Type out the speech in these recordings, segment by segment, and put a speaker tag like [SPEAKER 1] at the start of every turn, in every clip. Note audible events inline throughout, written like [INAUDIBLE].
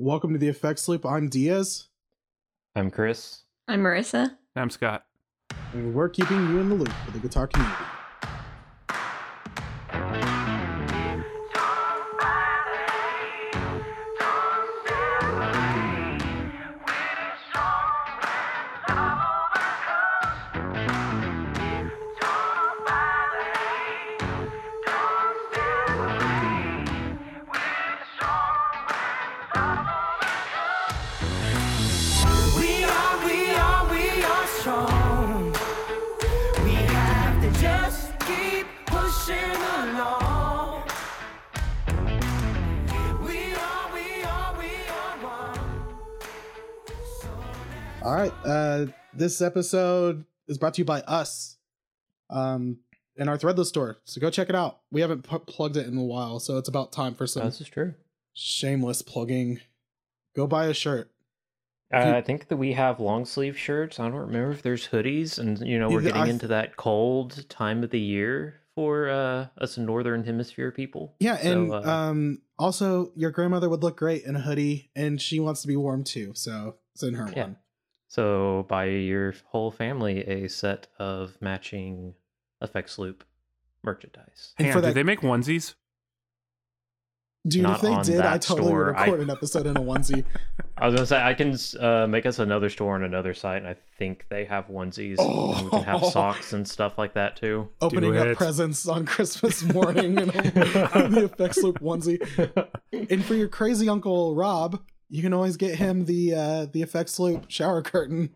[SPEAKER 1] Welcome to the Effects Loop. I'm Diaz,
[SPEAKER 2] I'm Chris.
[SPEAKER 3] I'm Marissah.
[SPEAKER 4] I'm Scott.
[SPEAKER 1] and we're keeping you in the loop for the guitar community. This episode is brought to you by us, um, in our Threadless store. So go check it out. We haven't pu- plugged it in a while, so it's about time for some
[SPEAKER 2] this is true.
[SPEAKER 1] shameless plugging. Go buy a shirt.
[SPEAKER 2] Uh, I think that we have long sleeve shirts. I don't remember if there's hoodies, and you know we're getting
[SPEAKER 1] I-
[SPEAKER 2] into that cold time of the year for uh, us northern hemisphere people.
[SPEAKER 1] Yeah, and
[SPEAKER 2] uh,
[SPEAKER 1] um, also your grandmother would look great in a hoodie, and she wants to be warm too. So send her
[SPEAKER 2] Yeah.
[SPEAKER 1] one.
[SPEAKER 2] So buy your whole family a set of matching effects loop merchandise.
[SPEAKER 1] And
[SPEAKER 4] Damn,
[SPEAKER 1] for
[SPEAKER 4] do
[SPEAKER 1] that,
[SPEAKER 4] they make onesies?
[SPEAKER 1] dude,
[SPEAKER 2] not
[SPEAKER 1] if they did, I
[SPEAKER 2] that
[SPEAKER 1] totally would
[SPEAKER 2] store. I-
[SPEAKER 1] record an episode in a onesie. [LAUGHS]
[SPEAKER 2] I was gonna say I can uh, make us another store on another site, and I think they have onesies. and we can have
[SPEAKER 1] Oh.
[SPEAKER 2] socks and stuff like that too. [LAUGHS]
[SPEAKER 1] Opening up
[SPEAKER 4] it.
[SPEAKER 1] presents on Christmas [LAUGHS] morning in the effects loop onesie. And for your crazy uncle Rob, you can always get him the uh the effects loop shower curtain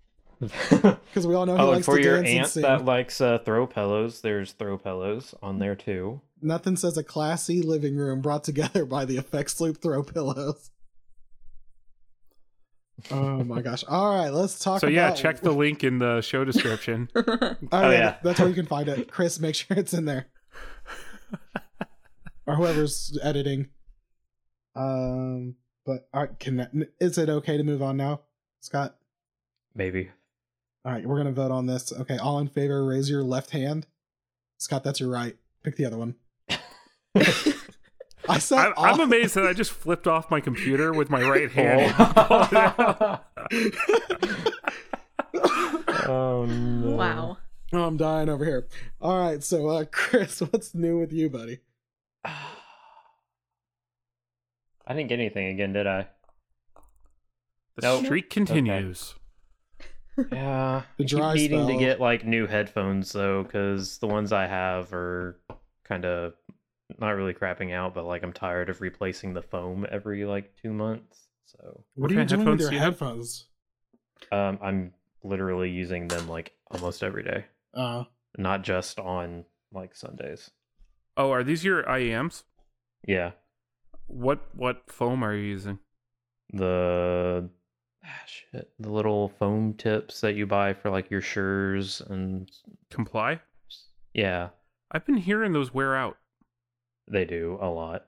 [SPEAKER 1] [LAUGHS] because we all know he
[SPEAKER 2] oh, and
[SPEAKER 1] likes
[SPEAKER 2] for
[SPEAKER 1] to
[SPEAKER 2] your
[SPEAKER 1] dance and
[SPEAKER 2] aunt
[SPEAKER 1] sing.
[SPEAKER 2] that likes uh, throw pillows, there's throw pillows on there too.
[SPEAKER 1] Nothing says a classy living room brought together by the effects loop throw pillows. Oh my gosh! All right, let's talk.
[SPEAKER 4] So yeah, check the link in the show description. [LAUGHS]
[SPEAKER 1] Oh,
[SPEAKER 2] Oh,
[SPEAKER 1] yeah,
[SPEAKER 2] yeah.
[SPEAKER 1] that's where you can find it. Chris, make sure it's in there, or whoever's editing. Um, but all right, can is it okay to move on now, Scott?
[SPEAKER 2] Maybe.
[SPEAKER 1] All right, we're gonna vote on this. Okay, all in favor, raise your left hand. Scott, that's your right. Pick the other one. [LAUGHS] I said
[SPEAKER 4] I,
[SPEAKER 1] all-
[SPEAKER 4] I'm amazed that I just flipped off my computer with my right hand. [LAUGHS] [LAUGHS]
[SPEAKER 2] oh no!
[SPEAKER 3] wow.
[SPEAKER 1] Oh, I'm dying over here. All right, so uh, Chris, what's new with you, buddy? [SIGHS] [SIGHS] [SIGHS]
[SPEAKER 2] I didn't get anything again, did I?
[SPEAKER 4] The
[SPEAKER 2] Nope.
[SPEAKER 4] streak continues. [LAUGHS]
[SPEAKER 2] Yeah,
[SPEAKER 1] The
[SPEAKER 2] I keep
[SPEAKER 1] dry
[SPEAKER 2] needing to get like new headphones though, because the ones I have are kind of not really crapping out, but like I'm tired of replacing the foam every like two months. So
[SPEAKER 1] What,
[SPEAKER 4] What
[SPEAKER 1] are you
[SPEAKER 4] kind of
[SPEAKER 1] doing with your
[SPEAKER 4] do you have?
[SPEAKER 1] headphones?
[SPEAKER 2] um, I'm literally using them like almost every day,
[SPEAKER 1] Uh,
[SPEAKER 2] not just on like Sundays.
[SPEAKER 4] Oh, are these your IEMs?
[SPEAKER 2] Yeah,
[SPEAKER 4] What what foam are you using?
[SPEAKER 2] the ah, shit, the little foam tips that you buy for like your Shures and
[SPEAKER 4] Comply?
[SPEAKER 2] yeah,
[SPEAKER 4] I've been hearing those wear out.
[SPEAKER 2] they do a lot.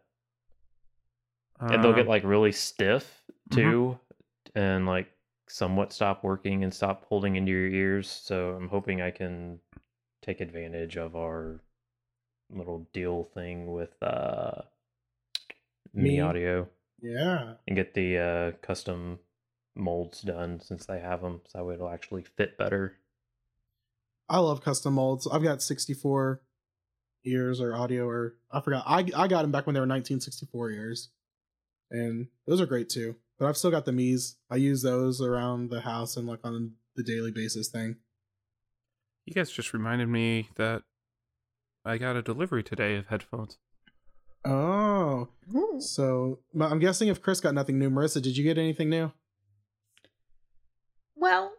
[SPEAKER 2] and they'll
[SPEAKER 4] Um,
[SPEAKER 2] get like really stiff
[SPEAKER 4] Mhm.
[SPEAKER 2] too and like somewhat stop working and stop holding into your ears so i'm hoping i can take advantage of our little deal thing with uh
[SPEAKER 1] Me?
[SPEAKER 2] MEE audio
[SPEAKER 1] yeah.
[SPEAKER 2] and get the uh custom molds done since they have them so it'll actually fit better
[SPEAKER 1] I love custom molds. I've got 64 ears or audio or I forgot. I I got them back when they were 1964 ears, and those are great too. But I've still got the Mii's. I use those around the house and like on the daily basis thing.
[SPEAKER 4] You guys just reminded me that I got a delivery today of headphones.
[SPEAKER 1] Oh,
[SPEAKER 3] Ooh.
[SPEAKER 1] so I'm guessing if Chris got nothing new, Marissah, did you get anything new?
[SPEAKER 3] Well,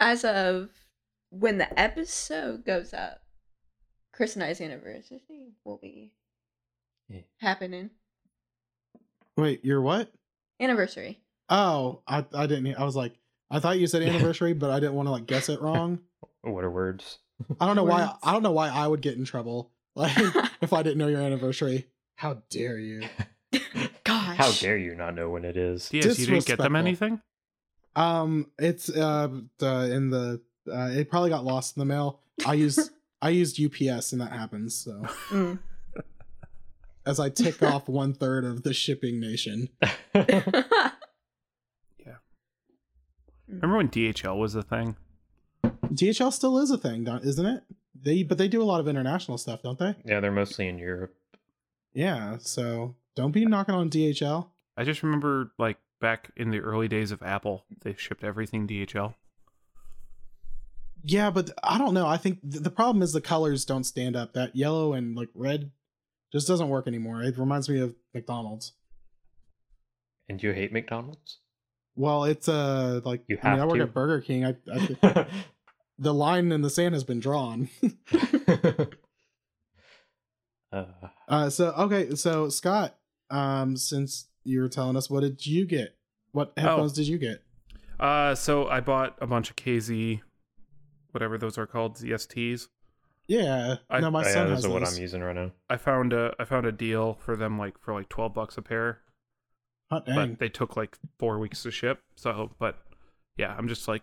[SPEAKER 3] as of when the episode goes up, Chris and I's anniversary will be
[SPEAKER 2] Yeah.
[SPEAKER 3] happening.
[SPEAKER 1] Wait, your what?
[SPEAKER 3] Anniversary.
[SPEAKER 1] Oh, I I didn't. I was like, I thought you said [LAUGHS] anniversary, but I didn't want to like guess it wrong. [LAUGHS]
[SPEAKER 2] what are words
[SPEAKER 1] I don't know why. I don't know why I would get in trouble. [LAUGHS] Like if I didn't know your anniversary. How dare you? [LAUGHS]
[SPEAKER 3] Gosh.
[SPEAKER 2] how dare you not know when it is
[SPEAKER 4] Yes, you didn't get them anything?
[SPEAKER 1] Um, it's uh the in the uh, it probably got lost in the mail. I used [LAUGHS] I used UPS and that happens. So
[SPEAKER 3] Mm.
[SPEAKER 1] as I tick off one third of the shipping nation. Yeah.
[SPEAKER 4] Remember when DHL was a thing?
[SPEAKER 1] DHL still is a thing, don't- isn't it? They but they do a lot of international stuff, don't they?
[SPEAKER 2] yeah, they're mostly in Europe.
[SPEAKER 1] Yeah. So don't be knocking on DHL.
[SPEAKER 4] I just remember like back in the early days of Apple, they shipped everything DHL.
[SPEAKER 1] Yeah, but I don't know. I think th- the problem is the colors don't stand up. That yellow and like red just doesn't work anymore. It reminds me of McDonald's.
[SPEAKER 2] And you hate McDonald's?
[SPEAKER 1] Well, it's uh like
[SPEAKER 2] You
[SPEAKER 1] I mean, I work
[SPEAKER 2] to.
[SPEAKER 1] at Burger King. I, I [LAUGHS] thi- the line in the sand has been drawn. [LAUGHS] [LAUGHS]
[SPEAKER 2] uh,
[SPEAKER 1] uh so okay, so Scott, um since you were telling us what did you get? What headphones did you get?
[SPEAKER 4] Uh, so I bought a bunch of KZ, whatever those are called, ZSTs.
[SPEAKER 1] Yeah.
[SPEAKER 4] I-
[SPEAKER 1] no, my
[SPEAKER 2] yeah,
[SPEAKER 1] son
[SPEAKER 2] those
[SPEAKER 1] has
[SPEAKER 2] are what. I'm using right now.
[SPEAKER 4] I found a I found a deal for them like for like twelve bucks a pair,
[SPEAKER 1] Hot dang.
[SPEAKER 4] but they took like four weeks to ship. So, but yeah, I'm just like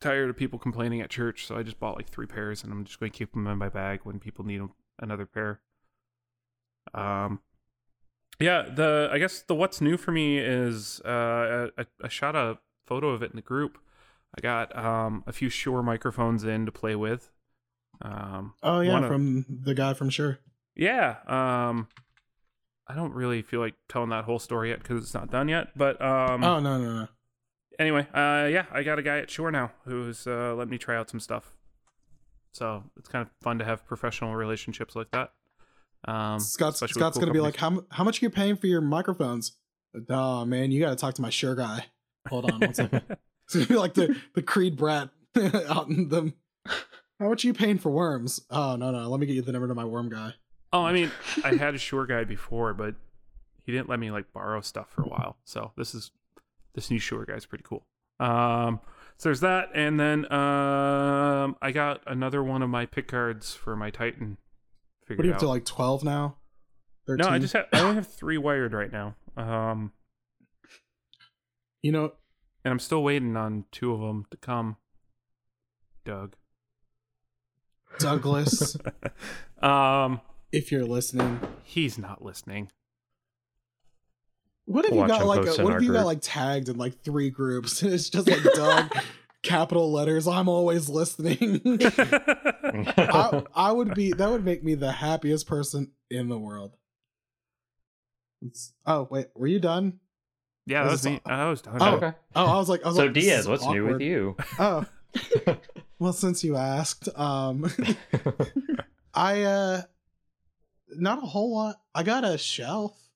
[SPEAKER 4] tired of people complaining at church, so I just bought like three pairs, and I'm just going to keep them in my bag when people need another pair. Um, yeah, the I guess the what's new for me is uh, I, I shot a photo of it in the group. I got um a few Shure microphones in to play with. Um,
[SPEAKER 1] oh yeah,
[SPEAKER 4] of-
[SPEAKER 1] from the guy from Shure.
[SPEAKER 4] yeah. Um, I don't really feel like telling that whole story yet because it's not done yet. But um,
[SPEAKER 1] oh no no no.
[SPEAKER 4] Anyway, uh, yeah, I got a guy at Shure now who's uh, let me try out some stuff. So it's kind of fun to have professional relationships like that. Um,
[SPEAKER 1] Scott's Scott's
[SPEAKER 4] cool
[SPEAKER 1] gonna be like, how how much are you paying for your microphones? Oh man, you got to talk to my Shure guy. Hold on one second. [LAUGHS] It's gonna be like the the Creed brat [LAUGHS] out in them. How much are you paying for worms? Oh no no, let me get you the number to my worm guy.
[SPEAKER 4] oh, I mean, I had a Shure guy before, but he didn't let me like borrow stuff for a while. So this is this new Shure guy's pretty cool. Um, so there's that, and then um, I got another one of my pick cards for my Titan.
[SPEAKER 1] What are you up
[SPEAKER 4] out.
[SPEAKER 1] to like twelve now? 13?
[SPEAKER 4] No, I just have I only have three wired right now. Um,
[SPEAKER 1] you know
[SPEAKER 4] and I'm still waiting on two of them to come. Doug.
[SPEAKER 1] Douglas, [LAUGHS]
[SPEAKER 4] um,
[SPEAKER 1] if you're listening.
[SPEAKER 4] he's not listening.
[SPEAKER 1] What if you got like a, what
[SPEAKER 2] our
[SPEAKER 1] if you got like tagged in like three groups and it's just like Doug [LAUGHS] capital letters I'm always listening. [LAUGHS] I, I would be that would make me the happiest person in the world. It's, oh wait, were you done?
[SPEAKER 4] yeah, that
[SPEAKER 1] Was
[SPEAKER 4] was
[SPEAKER 1] this.
[SPEAKER 4] I was done.
[SPEAKER 1] Oh.
[SPEAKER 2] okay.
[SPEAKER 1] Oh, I was like, I was
[SPEAKER 2] So
[SPEAKER 1] like, this
[SPEAKER 2] Diaz,
[SPEAKER 1] is
[SPEAKER 2] what's new with you?
[SPEAKER 1] Oh, [LAUGHS] well, since you asked, um, I uh, not a whole lot. I got a shelf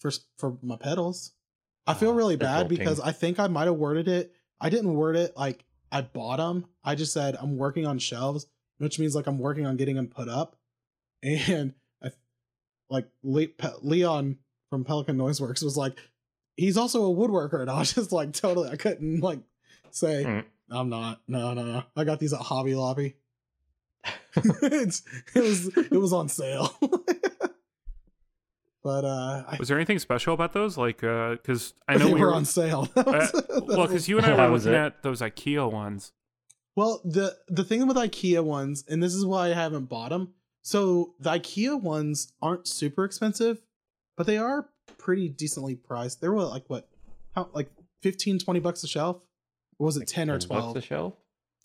[SPEAKER 1] for for my pedals. I feel
[SPEAKER 2] Ah,
[SPEAKER 1] really bad because. I think I might have worded it. I didn't word it like I bought them. I just said I'm working on shelves, which means like I'm working on getting them put up. [LAUGHS] And I like Le- Pe- Leon from Pelican Noise Works was like, he's also a woodworker, and I was [LAUGHS] just like, totally, I couldn't like say
[SPEAKER 2] Mm.
[SPEAKER 1] I'm not. No, no, no. I got these at Hobby Lobby. [LAUGHS] it's it was it was on sale. But uh
[SPEAKER 4] Was there anything special about those? Like, uh, because I [LAUGHS] know
[SPEAKER 1] they
[SPEAKER 4] we
[SPEAKER 1] were
[SPEAKER 4] were.
[SPEAKER 1] on sale. [LAUGHS]
[SPEAKER 4] uh, well, because you and I
[SPEAKER 2] That
[SPEAKER 4] were
[SPEAKER 2] was
[SPEAKER 4] looking at those IKEA ones.
[SPEAKER 1] Well, the the thing with IKEA ones, and this is why I haven't bought them. So the IKEA ones aren't super expensive, but they are pretty decently priced. They were like what, how like 15, 20 bucks a shelf? Or was it
[SPEAKER 2] Like
[SPEAKER 1] ten or
[SPEAKER 2] 10 bucks
[SPEAKER 1] twelve?
[SPEAKER 2] a shelf?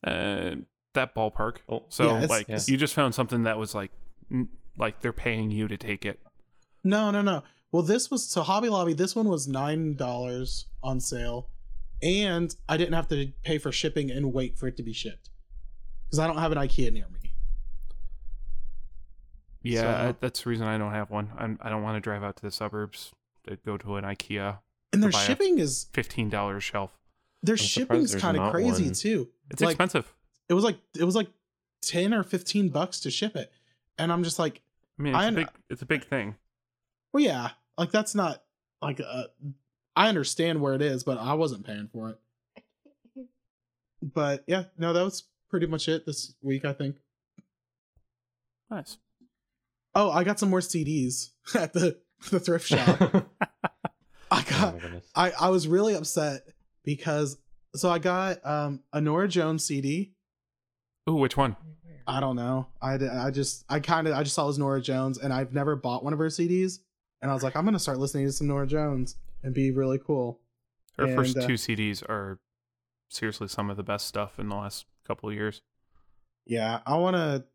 [SPEAKER 4] Uh, that ballpark.
[SPEAKER 2] Oh,
[SPEAKER 4] So
[SPEAKER 1] Yeah,
[SPEAKER 4] like,
[SPEAKER 1] it's-
[SPEAKER 4] you just found something that was like, like they're paying you to take it.
[SPEAKER 1] No, no, no. Well, this was so Hobby Lobby. This one was nine dollars on sale, and I didn't have to pay for shipping and wait for it to be shipped because I don't have an IKEA near me.
[SPEAKER 4] Yeah,
[SPEAKER 1] So-
[SPEAKER 4] I- uh, that's the reason I don't have one. I'm, I don't want to drive out to the suburbs to go to an IKEA
[SPEAKER 1] And their shipping is
[SPEAKER 4] fifteen dollars shelf.
[SPEAKER 1] their
[SPEAKER 2] I'm
[SPEAKER 1] shipping's kind of crazy
[SPEAKER 2] one.
[SPEAKER 1] too.
[SPEAKER 4] It's
[SPEAKER 1] Like,
[SPEAKER 4] expensive.
[SPEAKER 1] It was like it was like ten or fifteen bucks to ship it, and I'm just like,
[SPEAKER 4] I mean, it's
[SPEAKER 1] I
[SPEAKER 4] a big, it's a big thing.
[SPEAKER 1] Well, yeah, like that's not like uh, I understand where it is, but I wasn't paying for it. [LAUGHS] But yeah, no, that was pretty much it this week. I think.
[SPEAKER 4] Nice.
[SPEAKER 1] Oh, I got some more CDs [LAUGHS] at the the thrift [LAUGHS] shop.
[SPEAKER 2] oh
[SPEAKER 1] I got
[SPEAKER 2] my goodness.
[SPEAKER 1] I I was really upset because so I got um a Norah Jones CD.
[SPEAKER 4] Ooh, which one?
[SPEAKER 1] I don't know. I, I just I kind of I just saw it was Norah Jones, and I've never bought one of her CDs, and I was like, I'm gonna start listening to some Norah Jones and be really cool.
[SPEAKER 4] Her first
[SPEAKER 1] uh,
[SPEAKER 4] two CDs are seriously some of the best stuff in the last couple of years.
[SPEAKER 1] Yeah, I wanna,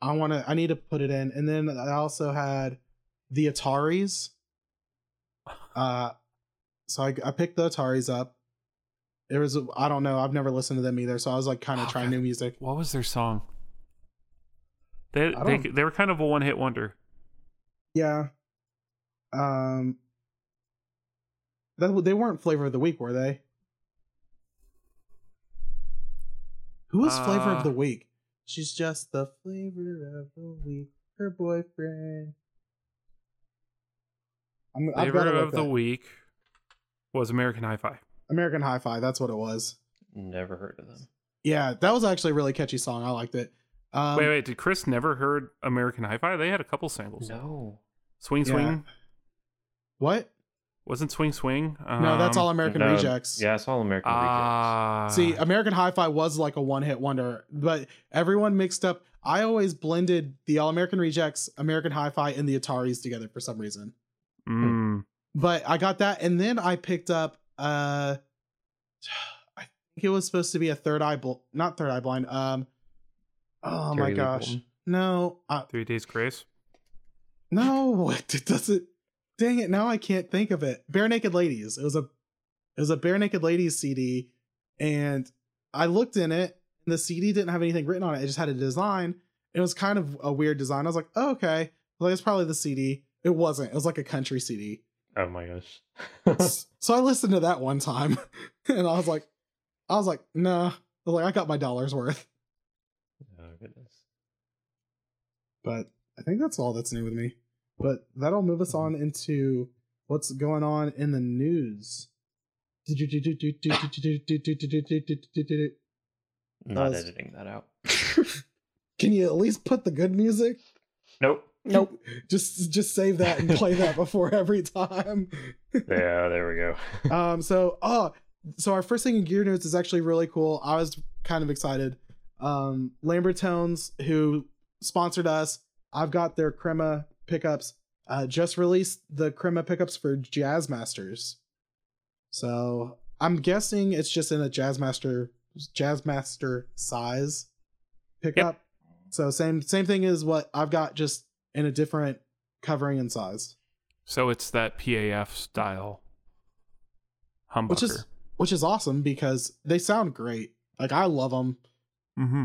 [SPEAKER 1] I wanna, I need to put it in, and then I also had the Ataris. [SIGHS] Uh, so I I picked the Ataris up. There was I don't know I've never listened to them either, so I was like kind of
[SPEAKER 4] Oh,
[SPEAKER 1] trying
[SPEAKER 4] God.
[SPEAKER 1] new music.
[SPEAKER 4] What was their song? They they, they were kind of a one hit wonder.
[SPEAKER 1] Yeah. Um. That they weren't flavor of the week, were they? Who was flavor
[SPEAKER 4] Uh,
[SPEAKER 1] of the week? She's just the flavor of the week. Her boyfriend. I'm, I've
[SPEAKER 4] Flavor
[SPEAKER 1] gotta look
[SPEAKER 4] of the
[SPEAKER 1] that-
[SPEAKER 4] week was American Hi-Fi.
[SPEAKER 1] American Hi-Fi. That's what it was.
[SPEAKER 2] Never heard of them.
[SPEAKER 1] Yeah, that was actually a really catchy song. I liked it. Um,
[SPEAKER 4] wait, wait, did Chris never heard American Hi-Fi? They had a couple singles.
[SPEAKER 2] No.
[SPEAKER 4] Swing
[SPEAKER 1] Yeah.
[SPEAKER 4] Swing
[SPEAKER 1] What?
[SPEAKER 4] wasn't Swing Swing.
[SPEAKER 1] No, that's
[SPEAKER 4] Um,
[SPEAKER 1] all American
[SPEAKER 2] No,
[SPEAKER 1] Rejects.
[SPEAKER 2] Yeah, it's all American
[SPEAKER 4] Ah,
[SPEAKER 1] See, American Hi-Fi was like a one-hit wonder, but everyone mixed up. I always blended the All American Rejects, American Hi-Fi, and the Ataris together for some reason.
[SPEAKER 4] mm,
[SPEAKER 1] But I got that, and then I picked up. uh I think it was supposed to be a Third Eye, bl- not Third Eye Blind. Um, oh
[SPEAKER 2] Terry
[SPEAKER 1] my gosh,
[SPEAKER 2] Bolton.
[SPEAKER 1] no, uh,
[SPEAKER 4] Three Days Grace.
[SPEAKER 1] no, [LAUGHS] it doesn't. Dang it! Now I can't think of it. Barenaked Ladies. It was a, it was a Barenaked Ladies CD, and I looked in it, and the CD didn't have anything written on it. It just had a design. It was kind of a weird design. I was like, oh, okay, like it's probably the CD. It wasn't. It was like a country CD.
[SPEAKER 2] Oh my gosh.
[SPEAKER 1] So I listened to that one time, [LAUGHS] and I was like, I was like, nah. I was like, I got my dollar's worth.
[SPEAKER 2] oh goodness.
[SPEAKER 1] But I think that's all that's new with me. But that'll move us on into what's going on in the news.
[SPEAKER 2] Not
[SPEAKER 1] Buzz.
[SPEAKER 2] editing that out. [LAUGHS]
[SPEAKER 1] Can you at least put the good music?
[SPEAKER 2] Nope.
[SPEAKER 3] Nope. [LAUGHS]
[SPEAKER 1] Just just save that and play that before every time. [LAUGHS]
[SPEAKER 2] Yeah, there we go.
[SPEAKER 1] um so oh so our first thing in gear news is actually really cool i was kind of excited um lambertones who sponsored us i've got their crema pickups uh just released the crema pickups for jazz masters so i'm guessing it's just in a jazz master jazz master size pickup so same same thing as what i've got just in a different covering and size
[SPEAKER 4] So it's that PAF style humbucker.
[SPEAKER 1] which is which is awesome because they sound great. Like I love them,
[SPEAKER 4] mm-hmm.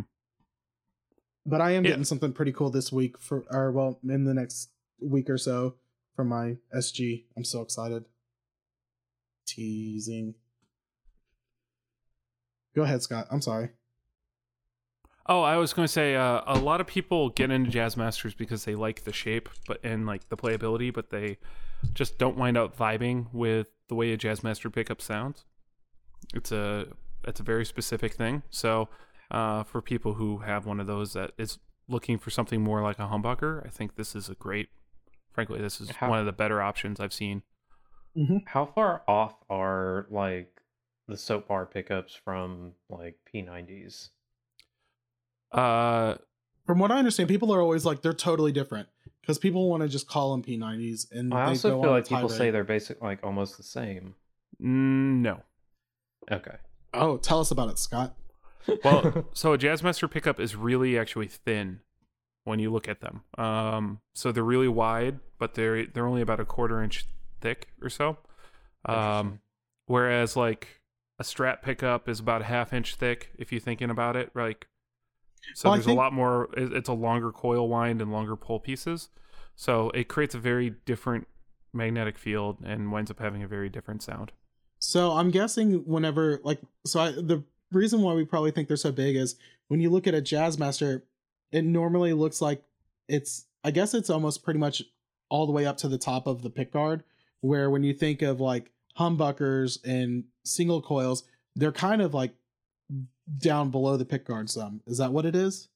[SPEAKER 1] but I am
[SPEAKER 4] Yeah.
[SPEAKER 1] getting something pretty cool this week for, or well, in the next week or so for my SG. I'm so excited. Teasing. Go ahead, Scott. I'm sorry.
[SPEAKER 4] Oh, I was going to say uh, a lot of people get into Jazzmasters because they like the shape, but and like the playability, but they just don't wind up vibing with the way a Jazzmaster pickup sounds. It's a it's a very specific thing. So uh, for people who have one of those that is looking for something more like a humbucker, I think this is a great. Frankly, this is
[SPEAKER 2] How-
[SPEAKER 4] one of the better options I've seen.
[SPEAKER 2] How far off are like the soap bar pickups from like P90s?
[SPEAKER 4] Uh,
[SPEAKER 1] From what I understand, people are always like they're totally different because people want to just call them P90s, and
[SPEAKER 2] I
[SPEAKER 1] they
[SPEAKER 2] also
[SPEAKER 1] go
[SPEAKER 2] feel like people say they're basic like almost the same.
[SPEAKER 4] mm, no.
[SPEAKER 2] Okay.
[SPEAKER 1] Oh, tell us about it, Scott.
[SPEAKER 4] Well, [LAUGHS] so a Jazzmaster pickup is really actually thin when you look at them. Um, so they're really wide, but they're they're only about a quarter inch thick or so. Um, whereas like a Strat pickup is about a half inch thick if you're thinking about it. Like, so
[SPEAKER 1] Well,
[SPEAKER 4] there's
[SPEAKER 1] think-
[SPEAKER 4] a lot more. It's a longer coil wind and longer pole pieces, so it creates a very different magnetic field and winds up having a very different sound.
[SPEAKER 1] So I'm guessing whenever like so I, the reason why we probably think they're so big is when you look at a Jazzmaster, it normally looks like it's I guess it's almost pretty much all the way up to the top of the pick guard. Where when you think of like humbuckers and single coils, they're kind of like down below the pick guard some. Is that what it is?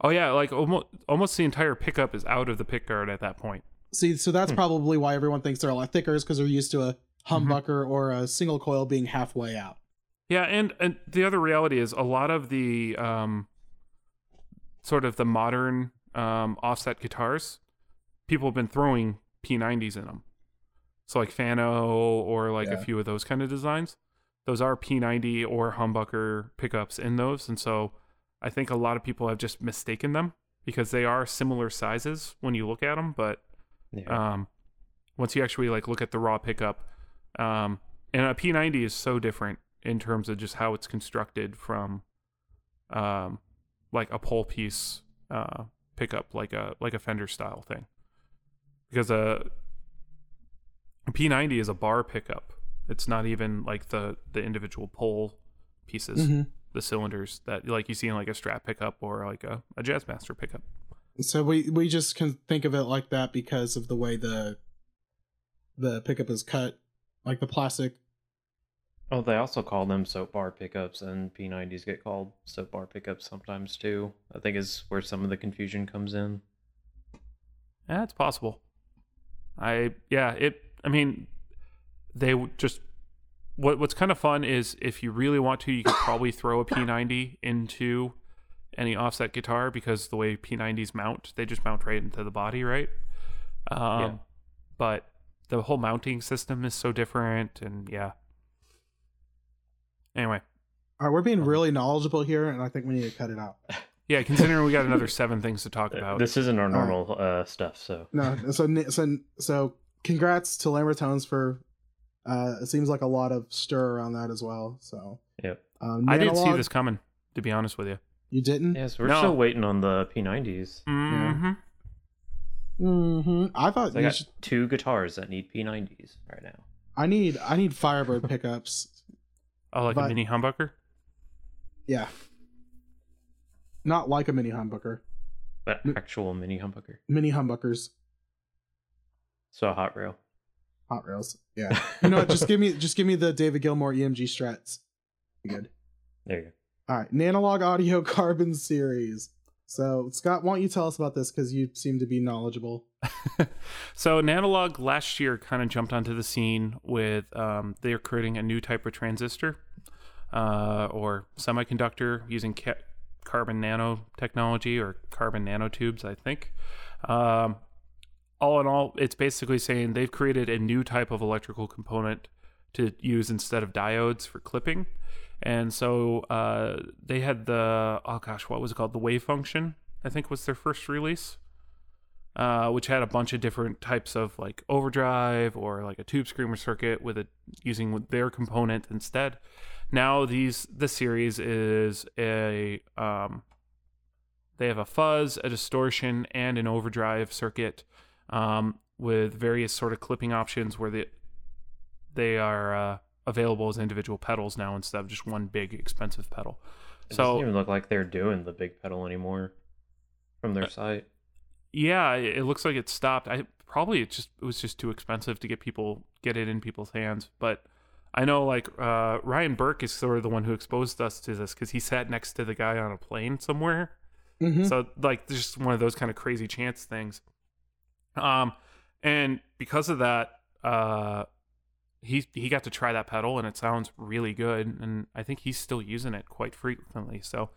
[SPEAKER 4] Oh yeah, like almost almost the entire pickup is out of the pick guard at that point.
[SPEAKER 1] See, so that's
[SPEAKER 2] Hmm.
[SPEAKER 1] probably why everyone thinks they're a lot thicker is because they're used to a humbucker or a single coil being halfway out.
[SPEAKER 4] Yeah, and and the other reality is a lot of the um sort of the modern um, offset guitars, people have been throwing P90s in them. So like Fano or like a few of those kind of designs, those are P90 or humbucker pickups in those, and so I think a lot of people have just mistaken them because they are similar sizes when you look at them, but
[SPEAKER 2] Yeah.
[SPEAKER 4] um, once you actually like look at the raw pickup, um, and a P90 is so different in terms of just how it's constructed from, um, like a pole piece uh, pickup, like a like a Fender style thing, because a, a P90 is a bar pickup. It's not even like the the individual pole pieces,
[SPEAKER 1] Mhm.
[SPEAKER 4] the cylinders that like you see in like a Strat pickup or like a, a Jazzmaster pickup.
[SPEAKER 1] So we we just can think of it like that because of the way the the pickup is cut, like the plastic.
[SPEAKER 2] Oh, they also call them soap bar pickups, and P90s get called soap bar pickups sometimes too. I think is where some of the confusion comes in.
[SPEAKER 4] Yeah, it's possible. I yeah, it. I mean, they just what what's kind of fun is if you really want to, you could probably throw a P90 into any offset guitar because the way P90s mount, they just mount right into the body, right? Um,
[SPEAKER 2] Yeah.
[SPEAKER 4] But the whole mounting system is so different, and yeah. Anyway,
[SPEAKER 1] All right, we're being really knowledgeable here, and I think we need to cut it out. [LAUGHS]
[SPEAKER 4] yeah. Considering we got another seven things to talk about.
[SPEAKER 2] This isn't our
[SPEAKER 1] All right.
[SPEAKER 2] normal uh, stuff, so
[SPEAKER 1] No, so so so congrats to Lambertones for. Uh, it seems like a lot of stir around that as well. So
[SPEAKER 2] yep.
[SPEAKER 1] um,
[SPEAKER 4] I didn't see this coming, to be honest with you.
[SPEAKER 1] You didn't.
[SPEAKER 2] Yes, we're
[SPEAKER 4] No.
[SPEAKER 2] still waiting on the P90s.
[SPEAKER 4] Mm-hmm.
[SPEAKER 1] Mm-hmm. I thought
[SPEAKER 2] So I
[SPEAKER 1] you
[SPEAKER 2] got
[SPEAKER 1] should,
[SPEAKER 2] two guitars that need P90s right now.
[SPEAKER 1] I need I need Firebird pickups.
[SPEAKER 4] Oh, like a mini humbucker.
[SPEAKER 1] Yeah. Not like a mini humbucker.
[SPEAKER 2] But actual mini humbucker.
[SPEAKER 1] Mini humbuckers,
[SPEAKER 2] So a hot rail.
[SPEAKER 1] hot rails. Yeah. [LAUGHS] You know what? Just give me just give me the David Gilmour EMG Strats. Be Good.
[SPEAKER 2] There you go.
[SPEAKER 1] All right, Nanolog Audio [LAUGHS] Carbon Series. So Scott, why don't you tell us about this because you seem to be knowledgeable. [LAUGHS]
[SPEAKER 4] so Nanolog last year kind of jumped onto the scene with um, they're creating a new type of transistor uh, or semiconductor using ca- carbon nanotechnology or carbon nanotubes, I think. Um, all in all, it's basically saying they've created a new type of electrical component to use instead of diodes for clipping. And so uh, they had the oh gosh, what was it called? The wave function, I think was their first release uh, which had a bunch of different types of like overdrive or like a tube screamer circuit with it using their component instead. Now these this series is a um, they have a fuzz, a distortion, and an overdrive circuit um, with various sort of clipping options where they they are uh, available as individual pedals now instead of just one big expensive pedal.
[SPEAKER 2] It
[SPEAKER 4] So-
[SPEAKER 2] doesn't even look like they're doing the big pedal anymore from their
[SPEAKER 4] Uh,
[SPEAKER 2] site.
[SPEAKER 4] Yeah, it it looks like it stopped. I probably it just it was just too expensive to get people get it in people's hands. But I know like uh, Ryan Burke is sort of the one who exposed us to this because he sat next to the guy on a plane somewhere.
[SPEAKER 1] Mm-hmm.
[SPEAKER 4] So like just one of those kind of crazy chance things. Um, and because of that, uh, he he got to try that pedal and it sounds really good. And I think he's still using it quite frequently. So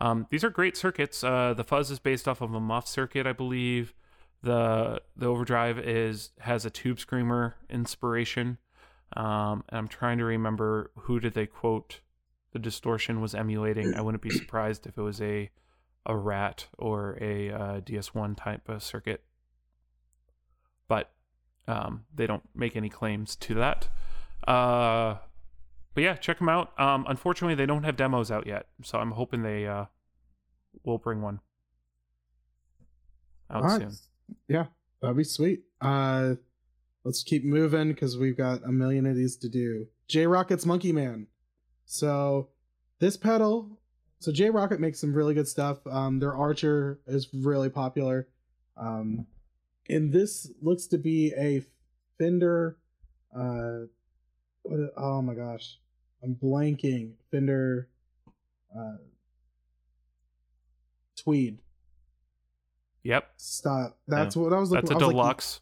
[SPEAKER 4] um, these are great circuits. Uh, the fuzz is based off of a muff circuit, I believe. The the overdrive is has a tube screamer inspiration. Um, and I'm trying to remember who did they quote the distortion was emulating. I wouldn't be [CLEARS THROAT] surprised if it was a a rat or a uh, DS1 type of circuit. But um, they don't make any claims to that. Uh, but yeah, check them out. Um, unfortunately, they don't have demos out yet, so I'm hoping they uh, will bring one out
[SPEAKER 1] right.
[SPEAKER 4] soon.
[SPEAKER 1] Yeah, that'd be sweet. Uh, let's keep moving because we've got a million of these to do. J Rockett's Monkey Man. So this pedal, so J Rockett makes some really good stuff. Um, their Archer is really popular. Um, and this looks to be a Fender. Uh, what? Oh my gosh, I'm blanking. Fender. Uh, Tweed.
[SPEAKER 4] Yep,
[SPEAKER 1] Stop. That's what I was looking.
[SPEAKER 4] that's a
[SPEAKER 1] I was
[SPEAKER 4] deluxe.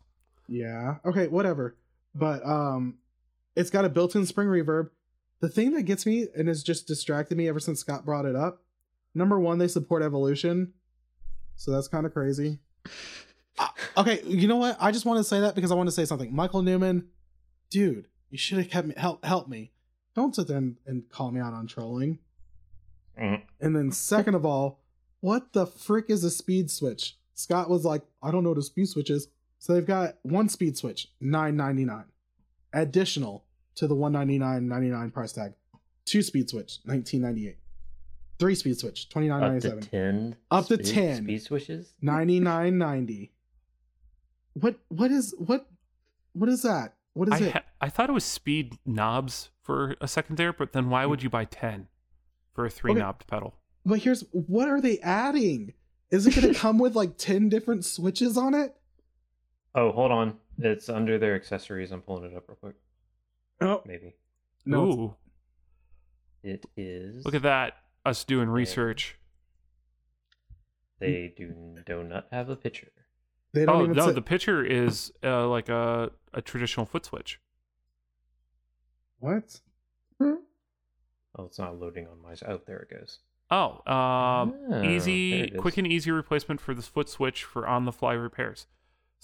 [SPEAKER 1] Yeah. Okay. Whatever. But um, it's got a built-in spring reverb. The thing that gets me and has just distracted me ever since Scott brought it up. Number one, they support Evolution, So that's kind of crazy. Uh, okay, you know what? I just want to say that because I want to say something. Michael Newman, dude, you should have kept me help help me. Don't sit there and, and call me out on trolling.
[SPEAKER 2] Mhm.
[SPEAKER 1] And then second of all, what the frick is a speed switch? Scott was like, I don't know what a speed switch is. So they've got one speed switch, nine ninety nine, additional to the one ninety nine ninety nine price tag. Two speed switch, nineteen ninety eight. Three speed switch, twenty nine ninety seven.
[SPEAKER 2] Up to ten.
[SPEAKER 1] Up to
[SPEAKER 2] speed-
[SPEAKER 1] 10.
[SPEAKER 2] speed switches.
[SPEAKER 1] Ninety nine ninety. What what is what what is that? What is
[SPEAKER 4] I
[SPEAKER 1] it?
[SPEAKER 4] ha- I thought it was speed knobs for a second there, but then why would you buy ten for a three knobbed pedal?
[SPEAKER 1] but here's what are they adding? Is it gonna [LAUGHS] come with like ten different switches on it?
[SPEAKER 2] Oh, hold on. It's under their accessories. I'm pulling it up real quick.
[SPEAKER 1] Oh
[SPEAKER 2] Maybe
[SPEAKER 1] no. it's-
[SPEAKER 4] Ooh,
[SPEAKER 2] it is.
[SPEAKER 4] look at that! Us doing research.
[SPEAKER 2] They do do not have a picture.
[SPEAKER 1] They don't
[SPEAKER 4] Oh
[SPEAKER 1] even
[SPEAKER 4] no,
[SPEAKER 1] say-
[SPEAKER 4] the picture is uh, like a a traditional foot switch.
[SPEAKER 1] what?
[SPEAKER 2] Oh, it's not loading on my. s- Oh, there it goes.
[SPEAKER 4] Oh, um,
[SPEAKER 2] Oh,
[SPEAKER 4] easy, quick and easy replacement for this foot switch for on the fly repairs.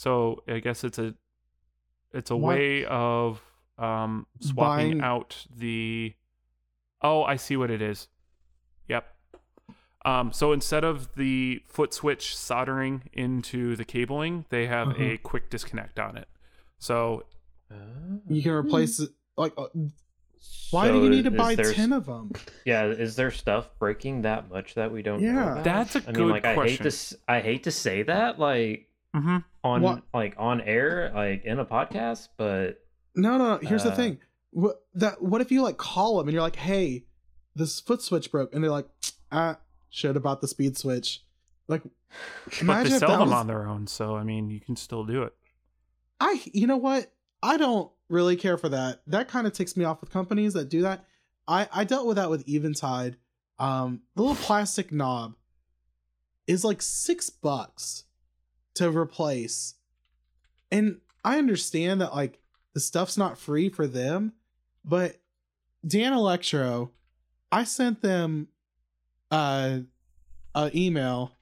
[SPEAKER 4] So I guess it's a it's a
[SPEAKER 1] What?
[SPEAKER 4] way of um swapping
[SPEAKER 1] Buying-
[SPEAKER 4] out the Oh, I see what it is. Yep. Um, so instead of the foot switch soldering into the cabling, they have
[SPEAKER 1] Uh-huh.
[SPEAKER 4] a quick disconnect on it. So
[SPEAKER 1] You can replace it like. Uh, why do
[SPEAKER 2] So
[SPEAKER 1] you need to buy
[SPEAKER 2] there
[SPEAKER 1] ten of them?
[SPEAKER 2] Yeah, is there stuff breaking that much that we don't know
[SPEAKER 1] Yeah.
[SPEAKER 4] That's a
[SPEAKER 2] I
[SPEAKER 4] good
[SPEAKER 2] mean, like I hate
[SPEAKER 4] question.
[SPEAKER 2] to s- I hate to say that like
[SPEAKER 4] mhm.
[SPEAKER 2] on
[SPEAKER 1] What-
[SPEAKER 2] like on air like in a podcast, but
[SPEAKER 1] No, no. no. Here's the
[SPEAKER 2] Uh,
[SPEAKER 1] thing. What that? What if you like call them and you're like, "Hey, this foot switch broke," and they're like, "Ah, should have bought the speed switch." Like, [LAUGHS]
[SPEAKER 4] but they sell them
[SPEAKER 1] was-
[SPEAKER 4] on their own, so I mean you can still do it.
[SPEAKER 1] I, you know what? I don't really care for that. That kind of ticks me off with companies that do that. I I dealt with that with Eventide. Um, the little plastic knob is like six bucks to replace, and I understand that like the stuff's not free for them, but Danelectro, I sent them uh a email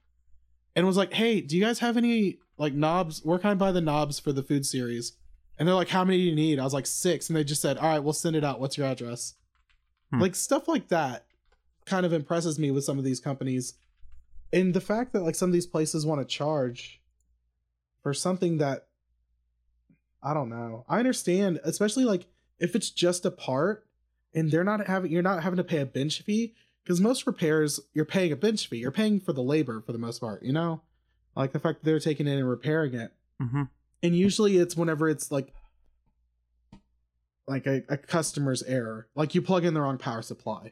[SPEAKER 1] and was like, "Hey, do you guys have any like knobs? Where can I buy the knobs for the food series?" And they're like, "How many do you need?" I was like, six. And they just said, "All right, we'll send it out. What's your address?"
[SPEAKER 4] Hmm.
[SPEAKER 1] Like stuff like that kind of impresses me with some of these companies, and the fact that like some of these places want to charge for something that I don't know. I understand, especially like if it's just a part and they're not having you're not having to pay a bench fee because most repairs you're paying a bench fee. You're paying for the labor for the most part, you know? Like the fact that they're taking it and repairing it.
[SPEAKER 4] Mm-hmm.
[SPEAKER 1] And usually it's whenever it's like like a, a customer's error. Like you plug in the wrong power supply.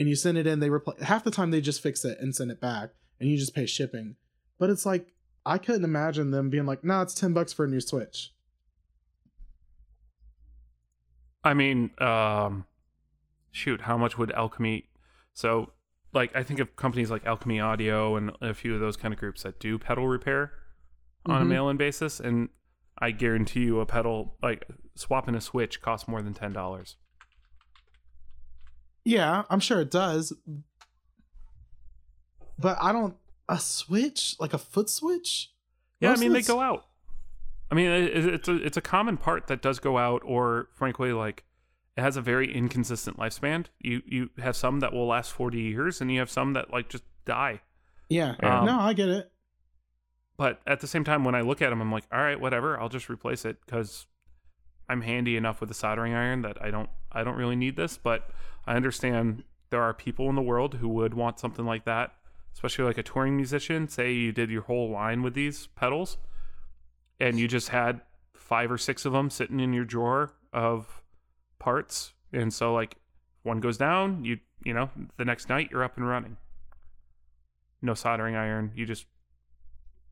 [SPEAKER 1] And you send it in, they reply half the time they just fix it and send it back and you just pay shipping. But it's like I couldn't imagine them being like, nah, it's ten bucks for a new switch.
[SPEAKER 4] I mean, um, shoot, how much would Alchemy? So, like, I think of companies like Alchemy Audio and a few of those kind of groups that do pedal repair on a
[SPEAKER 1] Mhm.
[SPEAKER 4] mail-in basis, and I guarantee you, a pedal like swapping a switch costs more than ten dollars.
[SPEAKER 1] Yeah, I'm sure it does. But I don't a switch like a foot switch.
[SPEAKER 4] Yeah,
[SPEAKER 1] Most
[SPEAKER 4] I mean they go out. I mean it, it's a it's a common part that does go out, or frankly, like it has a very inconsistent lifespan. You you have some that will last forty years, and you have some that like just die.
[SPEAKER 1] Yeah,
[SPEAKER 4] Um,
[SPEAKER 1] no, I get it.
[SPEAKER 4] But at the same time, when I look at them, I'm like, all right, whatever. I'll just replace it because I'm handy enough with a soldering iron that I don't I don't really need this. But I understand there are people in the world who would want something like that, especially like a touring musician. Say you did your whole line with these pedals, and you just had five or six of them sitting in your drawer of parts, and so like one goes down, you you know the next night you're up and running. No soldering iron. You just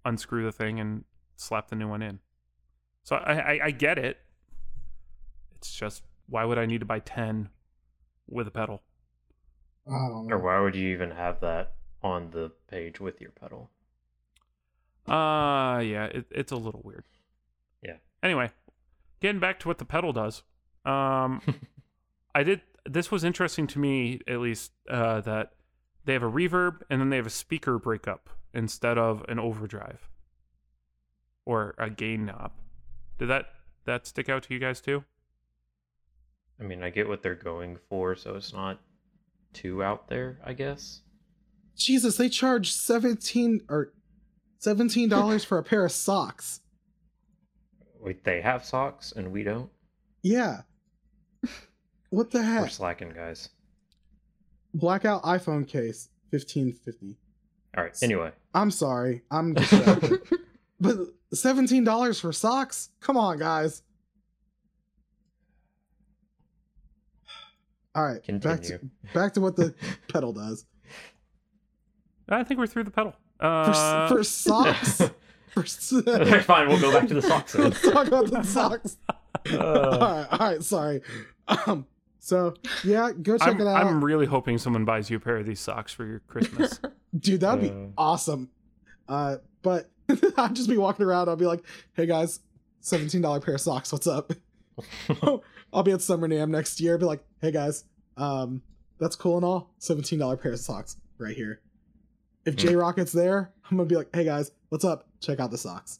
[SPEAKER 4] unscrew the thing and slap the new one in. So I, I, I get it. It's just why would I need to buy ten with a pedal?
[SPEAKER 1] I don't know.
[SPEAKER 2] or why would you even have that on the page with your pedal?
[SPEAKER 4] Uh yeah, it, it's a little weird.
[SPEAKER 2] Yeah.
[SPEAKER 4] Anyway, getting back to what the pedal does. Um [LAUGHS] I did this was interesting to me at least uh that they have a reverb and then they have a speaker breakup instead of an overdrive or a gain knob. Did that that stick out to you guys too?
[SPEAKER 2] I mean, I get what they're going for, so it's not too out there, I guess.
[SPEAKER 1] Jesus, they charge seventeen or seventeen dollars for a pair of socks.
[SPEAKER 2] Wait, they have socks and we don't.
[SPEAKER 1] Yeah. What the heck?
[SPEAKER 2] We're slacking, guys.
[SPEAKER 1] Blackout iPhone case, fifteen fifty.
[SPEAKER 2] All right. Anyway,
[SPEAKER 1] I'm sorry, I'm distracted. [LAUGHS] but seventeen dollars for socks? Come on, guys. All right, back to
[SPEAKER 2] continue.
[SPEAKER 1] back to what the pedal does.
[SPEAKER 4] I think we're through the pedal.
[SPEAKER 1] For,
[SPEAKER 4] Uh,
[SPEAKER 1] s for socks. [LAUGHS] for s- [LAUGHS]
[SPEAKER 2] Fine, we'll go back to the socks.
[SPEAKER 1] Let's [LAUGHS] talk about the socks.
[SPEAKER 2] Uh,
[SPEAKER 1] right, all right, sorry. Um, so yeah, go check
[SPEAKER 4] I'm,
[SPEAKER 1] it out,
[SPEAKER 4] I'm really hoping someone buys you a pair of these socks for your Christmas.
[SPEAKER 1] dude. That'd be
[SPEAKER 2] Uh.
[SPEAKER 1] awesome. Uh, but I'd just be walking around. I'll be like, "Hey guys, seventeen dollar pair of socks. What's up?" I'll be at Summer NAMM next year. Be like, "Hey guys, um, that's cool and all. Seventeen dollar pair of socks right here." If J Rockett's there, I'm gonna be like, "Hey guys, what's up? Check out the socks."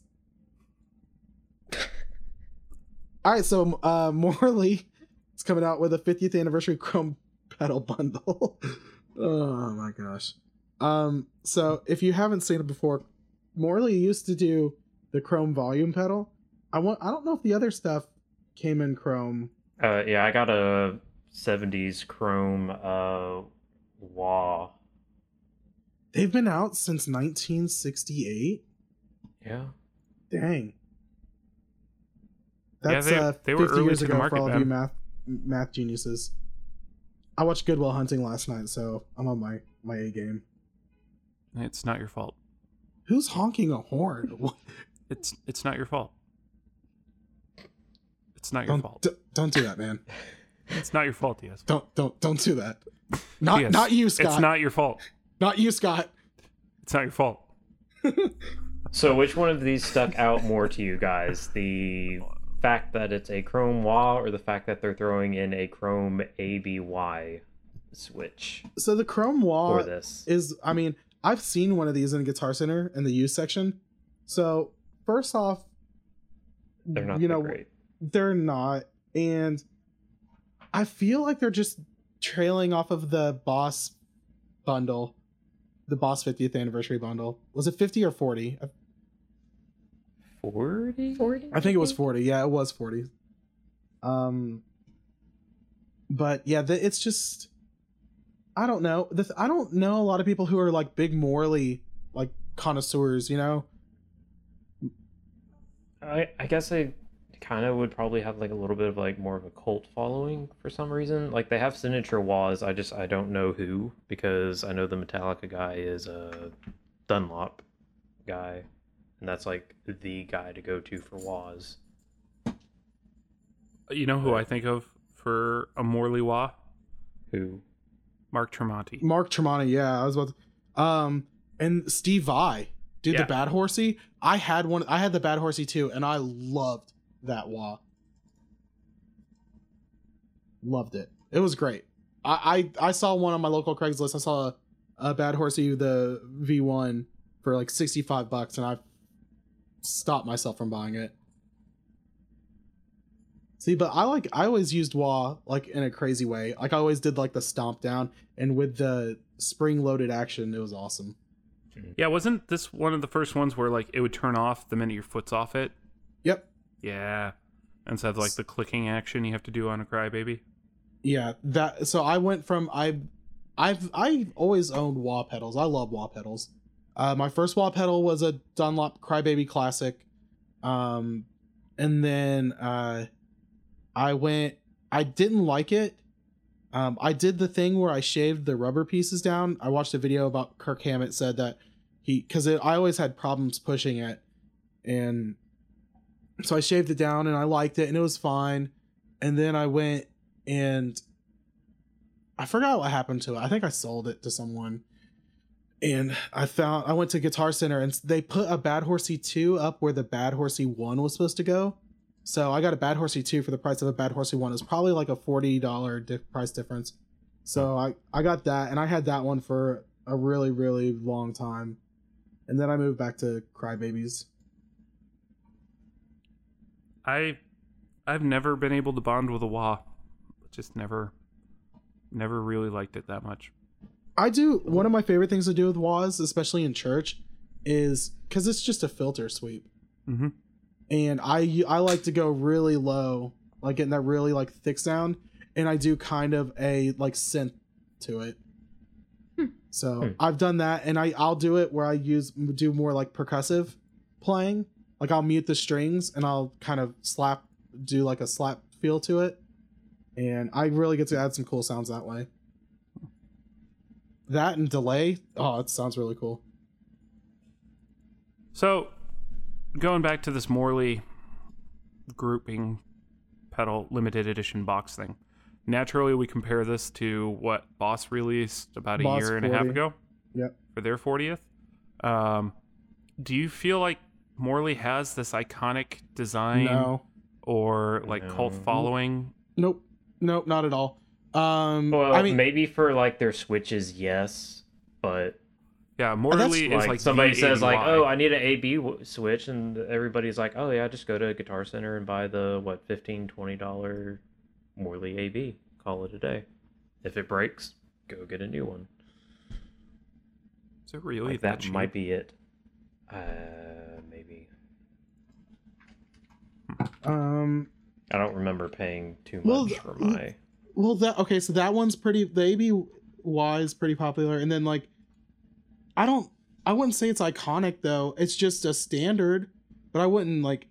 [SPEAKER 1] All right, so uh, [LAUGHS] Morley is coming out with a 50th anniversary Chrome [LAUGHS] pedal bundle. [LAUGHS] oh my gosh. Um, so if you haven't seen it before, Morley used to do the Chrome volume pedal. I want I don't know if the other stuff came in Chrome.
[SPEAKER 2] uh, yeah, I got a '70s Chrome uh, wah.
[SPEAKER 1] They've been out since 1968.
[SPEAKER 2] Yeah.
[SPEAKER 1] Dang.
[SPEAKER 4] Yeah,
[SPEAKER 1] That's
[SPEAKER 4] they-
[SPEAKER 1] uh,
[SPEAKER 4] they were
[SPEAKER 1] 50 years ago
[SPEAKER 4] market
[SPEAKER 1] for all of you math math geniuses. I watched Good Will Hunting last night, so I'm on my my A game.
[SPEAKER 4] it's not your fault.
[SPEAKER 1] Who's honking a horn? [LAUGHS]
[SPEAKER 4] It's it's not your fault. It's not your
[SPEAKER 1] Don't
[SPEAKER 4] fault.
[SPEAKER 1] d- don't do that, man.
[SPEAKER 4] It's not your fault, yes.
[SPEAKER 1] Don't don't don't do that. Not
[SPEAKER 4] Yes,
[SPEAKER 1] not you, Scott.
[SPEAKER 4] It's not your fault.
[SPEAKER 1] Not you, Scott.
[SPEAKER 4] It's not your fault. [LAUGHS]
[SPEAKER 2] So, which one of these stuck out more to you guys? The fact that it's a Chrome wah, or the fact that they're throwing in a Chrome ABY switch
[SPEAKER 1] So the Chrome wall
[SPEAKER 2] for this?
[SPEAKER 1] is I mean, I've seen one of these in Guitar Center in the used section. So first off,
[SPEAKER 2] They're not
[SPEAKER 1] you know
[SPEAKER 2] great.
[SPEAKER 1] they're not, and I feel like they're just trailing off of the Boss bundle, the Boss 50th anniversary bundle. Was it 50 or 40? I-
[SPEAKER 2] Forty.
[SPEAKER 3] 40?
[SPEAKER 1] I think it was 40. Yeah, it was 40. Um, but yeah, the, it's just I don't know. The, th- I don't know a lot of people who are like big Morley like connoisseurs. You know,
[SPEAKER 2] I I guess I kind of would probably have like a little bit of like more of a cult following for some reason. Like they have signature wahs. I just I don't know who because I know the Metallica guy is a Dunlop guy, and that's like the guy to go to for wahs.
[SPEAKER 4] You know who I think of for a Morley Wah?
[SPEAKER 2] Who?
[SPEAKER 4] Mark Tremonti.
[SPEAKER 1] Mark Tremonti. Yeah, I was about. To, um, and Steve Vai, dude,
[SPEAKER 4] Yeah.
[SPEAKER 1] the Bad Horsie. I had one. I had the Bad Horsie too, and I loved that wah. Loved it. It was great. I I, I saw one on my local Craigslist. I saw a, a Bad Horsie the V1 for like sixty five bucks, and I stopped myself from buying it. See, but I like I always used wah like in a crazy way. Like I always did like the stomp down, and with the spring loaded action, it was awesome.
[SPEAKER 4] Yeah, wasn't this one of the first ones where like it would turn off the minute your foot's off it? Yeah. Instead of like the clicking action you have to do on a crybaby.
[SPEAKER 1] Yeah, that. So I went from I, I've I've always owned wah pedals. I love wah pedals. Uh, my first wah pedal was a Dunlop Crybaby Classic, um, and then uh, I went. I didn't like it. Um, I did the thing where I shaved the rubber pieces down. I watched a video about Kirk Hammett said that he because I always had problems pushing it, and so I shaved it down and I liked it and it was fine. And then I went and I forgot what happened to it. I think I sold it to someone. And I found I went to Guitar Center and they put a Bad Horsie 2 up where the Bad Horsie 1 was supposed to go. So I got a Bad Horsie 2 for the price of a Bad Horsie 1. It's probably like a $40 di- price difference. So hmm. I I got that and I had that one for a really really long time. and then I moved back to Crybabies.
[SPEAKER 4] I I've never been able to bond with a wah. Just never never really liked it that much.
[SPEAKER 1] I do. One of my favorite things to do with wahs, especially in church, is because it's just a filter sweep,
[SPEAKER 4] Mm-hmm.
[SPEAKER 1] and I I like to go really low, like getting that really like thick sound, and I do kind of a like synth to it.
[SPEAKER 3] Hmm.
[SPEAKER 1] So
[SPEAKER 2] Hmm.
[SPEAKER 1] I've done that, and I I'll do it where I use do more like percussive playing. Like I'll mute the strings and I'll kind of slap, do like a slap feel to it, and I really get to add some cool sounds that way. That and delay, oh, it sounds really cool.
[SPEAKER 4] So, going back to this Morley grouping pedal limited edition box thing. Naturally, we compare this to what Boss released about a
[SPEAKER 1] Boss
[SPEAKER 4] year and a half ago
[SPEAKER 1] Yep.
[SPEAKER 4] for their 40th. Um, do you feel like Morley has this iconic design
[SPEAKER 1] No,
[SPEAKER 4] or like cult following?
[SPEAKER 1] nope, nope, not at all. Um,
[SPEAKER 2] Well,
[SPEAKER 1] I mean,
[SPEAKER 2] maybe for like their switches, yes, but
[SPEAKER 4] Yeah, Morley is
[SPEAKER 2] like,
[SPEAKER 4] like
[SPEAKER 2] somebody
[SPEAKER 4] the
[SPEAKER 2] says like, "Oh, I need an AB w- switch," and everybody's like, "Oh yeah, just go to Guitar Center and buy the what 15 20 dollar Morley AB. Call it a day. If it breaks, go get a new one."
[SPEAKER 4] is it really
[SPEAKER 2] Like,
[SPEAKER 4] that,
[SPEAKER 2] that
[SPEAKER 4] cheap?
[SPEAKER 2] might be it. Uh, maybe.
[SPEAKER 1] Um,
[SPEAKER 2] I don't remember paying too much
[SPEAKER 1] th-
[SPEAKER 2] for my.
[SPEAKER 1] well, that okay, so that one's pretty. The ABY is pretty popular, and then like, I don't, I wouldn't say it's iconic though. It's just a standard, but I wouldn't like.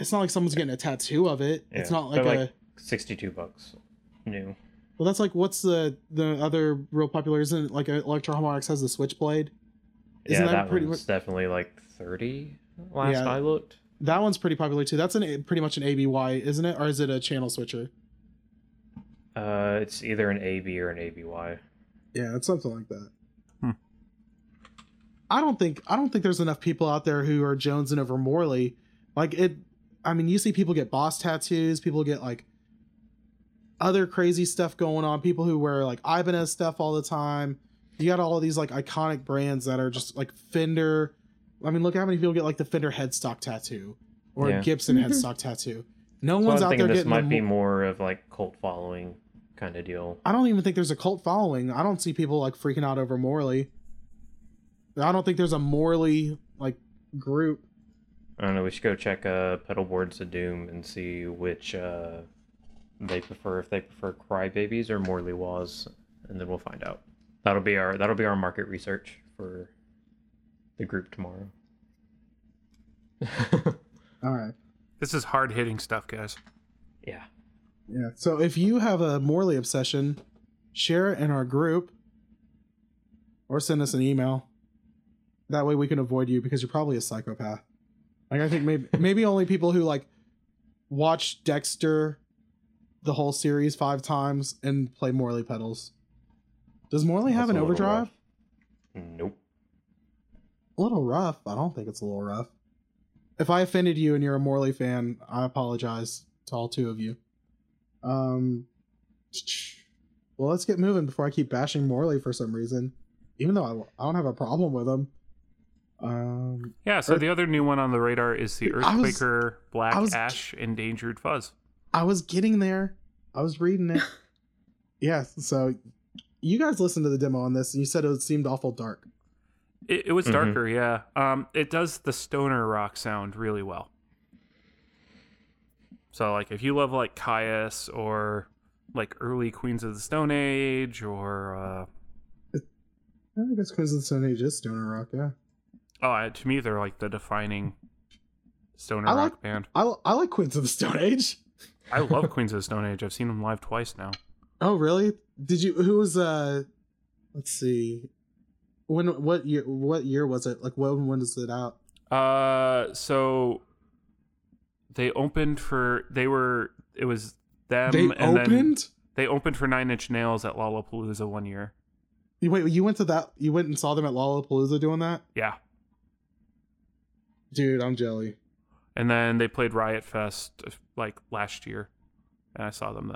[SPEAKER 1] It's not like someone's getting a tattoo of it. It's not like
[SPEAKER 2] they're
[SPEAKER 1] a.
[SPEAKER 2] 62 bucks new.
[SPEAKER 1] Well, that's like what's the the other real popular? Isn't it like Electro Harmonix has the Switchblade? Isn't
[SPEAKER 2] yeah,
[SPEAKER 1] that
[SPEAKER 2] that,
[SPEAKER 1] pretty much-
[SPEAKER 2] definitely like 30 last
[SPEAKER 1] Yeah.
[SPEAKER 2] I looked.
[SPEAKER 1] That one's pretty popular too. That's an A- pretty much an ABY, isn't it? Or is it a channel switcher?
[SPEAKER 2] Uh, it's either an AB or an ABY.
[SPEAKER 1] Yeah, it's something like that.
[SPEAKER 4] Hmm.
[SPEAKER 1] I don't think I don't think there's enough people out there who are jonesing over Morley. Like it I mean, you see people get boss tattoos, people get like other crazy stuff going on, people who wear like Ibanez stuff all the time. You got all of these like iconic brands that are just like Fender. I mean, look how many people get like the Fender headstock tattoo or
[SPEAKER 2] Yeah.
[SPEAKER 1] Gibson
[SPEAKER 3] Mhm.
[SPEAKER 1] headstock tattoo. No
[SPEAKER 2] So
[SPEAKER 1] one's
[SPEAKER 2] I'm
[SPEAKER 1] out
[SPEAKER 2] thinking
[SPEAKER 1] there
[SPEAKER 2] this
[SPEAKER 1] getting
[SPEAKER 2] might
[SPEAKER 1] the
[SPEAKER 2] be
[SPEAKER 1] mo-
[SPEAKER 2] more of like cult following kind of deal.
[SPEAKER 1] I don't even think there's a cult following. I don't see people like freaking out over Morley. I don't think there's a Morley like group.
[SPEAKER 2] I don't know. We should go check uh, Pedal Boards of Doom and see which uh, they prefer. If they prefer Crybabies or Morley Wahs, and then we'll find out. That'll be our that'll be our market research for the group tomorrow. [LAUGHS]
[SPEAKER 1] All right.
[SPEAKER 4] This is hard hitting stuff, guys.
[SPEAKER 2] yeah.
[SPEAKER 1] Yeah. So if you have a Morley obsession, share it in our group or send us an email. That way we can avoid you because you're probably a psychopath. Like I think maybe maybe only people who like watch Dexter the whole series five times and play Morley pedals. Does Morley have
[SPEAKER 2] That's
[SPEAKER 1] an overdrive?
[SPEAKER 2] rough. Nope.
[SPEAKER 1] A little rough. I don't think it's a little rough. If I offended you and you're a Morley fan, I apologize to all two of you. Um, [TSK] well, let's get moving before I keep bashing Morley for some reason, even though I, I don't have a problem with him. Um,
[SPEAKER 4] Yeah, so
[SPEAKER 1] Earth-
[SPEAKER 4] the other new one on the radar is the
[SPEAKER 1] I was-
[SPEAKER 4] Earthquaker Black
[SPEAKER 1] I was-
[SPEAKER 4] Ash Endangered Fuzz.
[SPEAKER 1] I was getting there. I was reading it. [LAUGHS] yeah. So you guys listened to the demo on this, and you said it seemed awful dark.
[SPEAKER 4] It, it was
[SPEAKER 2] Mhm.
[SPEAKER 4] darker, yeah. Um, it does the stoner rock sound really well. So, like, if you love like Kyuss or like early Queens of the Stone Age or uh,
[SPEAKER 1] I guess Queens of the Stone Age is stoner rock. Yeah.
[SPEAKER 4] oh, uh, to me they're like the defining stoner
[SPEAKER 1] I
[SPEAKER 4] rock
[SPEAKER 1] like-
[SPEAKER 4] band.
[SPEAKER 1] I, I like Queens of the Stone Age.
[SPEAKER 4] I love [LAUGHS] Queens of the Stone Age. I've seen them live twice now.
[SPEAKER 1] Oh, really? Did you? Who was? Uh, let's see. When? What year? What year was it? Like when? When is it out?
[SPEAKER 4] Uh, so they opened for they were it was them
[SPEAKER 1] they
[SPEAKER 4] and then
[SPEAKER 1] opened.
[SPEAKER 4] they opened for Nine Inch Nails at Lollapalooza one year.
[SPEAKER 1] You Wait, you went to that? You went and saw them at Lollapalooza doing that?
[SPEAKER 4] Yeah,
[SPEAKER 1] Dude, I'm jelly.
[SPEAKER 4] and then they played Riot Fest uh, like last year, and I saw them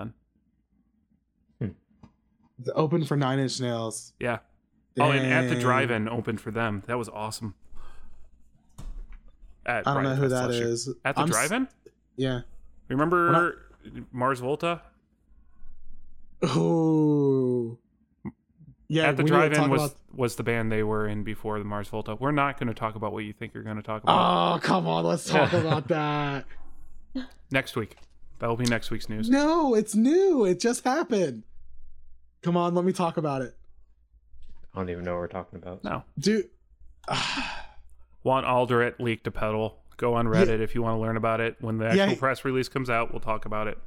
[SPEAKER 4] then.
[SPEAKER 1] The open for Nine Inch Nails.
[SPEAKER 4] Yeah. Oh, and at the drive-in opened for them. That was awesome. At
[SPEAKER 1] I don't know who that
[SPEAKER 4] year. At the
[SPEAKER 1] I'm
[SPEAKER 4] drive-in.
[SPEAKER 1] Yeah.
[SPEAKER 4] Remember Mars Volta?
[SPEAKER 1] Oh. Yeah.
[SPEAKER 4] At the
[SPEAKER 1] we need to
[SPEAKER 4] drive-in was
[SPEAKER 1] about-
[SPEAKER 4] was the band they were in before the Mars Volta. We're not going to talk about what you think you're going to talk about
[SPEAKER 1] Oh come on, let's talk about [LAUGHS] that.
[SPEAKER 4] next week. That will be next week's news.
[SPEAKER 1] No, it's new. It just happened. Come on, let me talk about it,
[SPEAKER 2] I don't even know what we're talking about.
[SPEAKER 4] No.
[SPEAKER 1] dude. [SIGHS]
[SPEAKER 4] Juan Alderete leaked a pedal. Go on Reddit if you want to learn about it. When the actual
[SPEAKER 1] he-
[SPEAKER 4] press release comes out, we'll talk about it.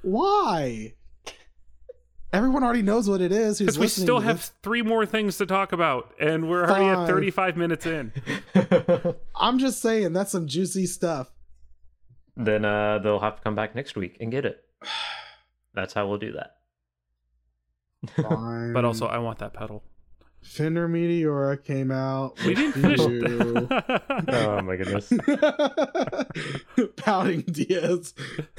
[SPEAKER 1] Why? Everyone already knows what it is.
[SPEAKER 4] Because we still have
[SPEAKER 1] this.
[SPEAKER 4] three more things to talk about, and we're already at 35 minutes in. [LAUGHS]
[SPEAKER 1] I'm just saying that's some juicy stuff.
[SPEAKER 2] then uh, they'll have to come back next week and get it. [SIGHS] That's how we'll do that. [LAUGHS]
[SPEAKER 1] Fine.
[SPEAKER 4] But also, I want that pedal.
[SPEAKER 1] Fender Meteora came out.
[SPEAKER 4] We didn't
[SPEAKER 1] with
[SPEAKER 4] finish.
[SPEAKER 1] you. [LAUGHS]
[SPEAKER 2] oh my goodness. [LAUGHS]
[SPEAKER 1] Pouting Diaz. [LAUGHS]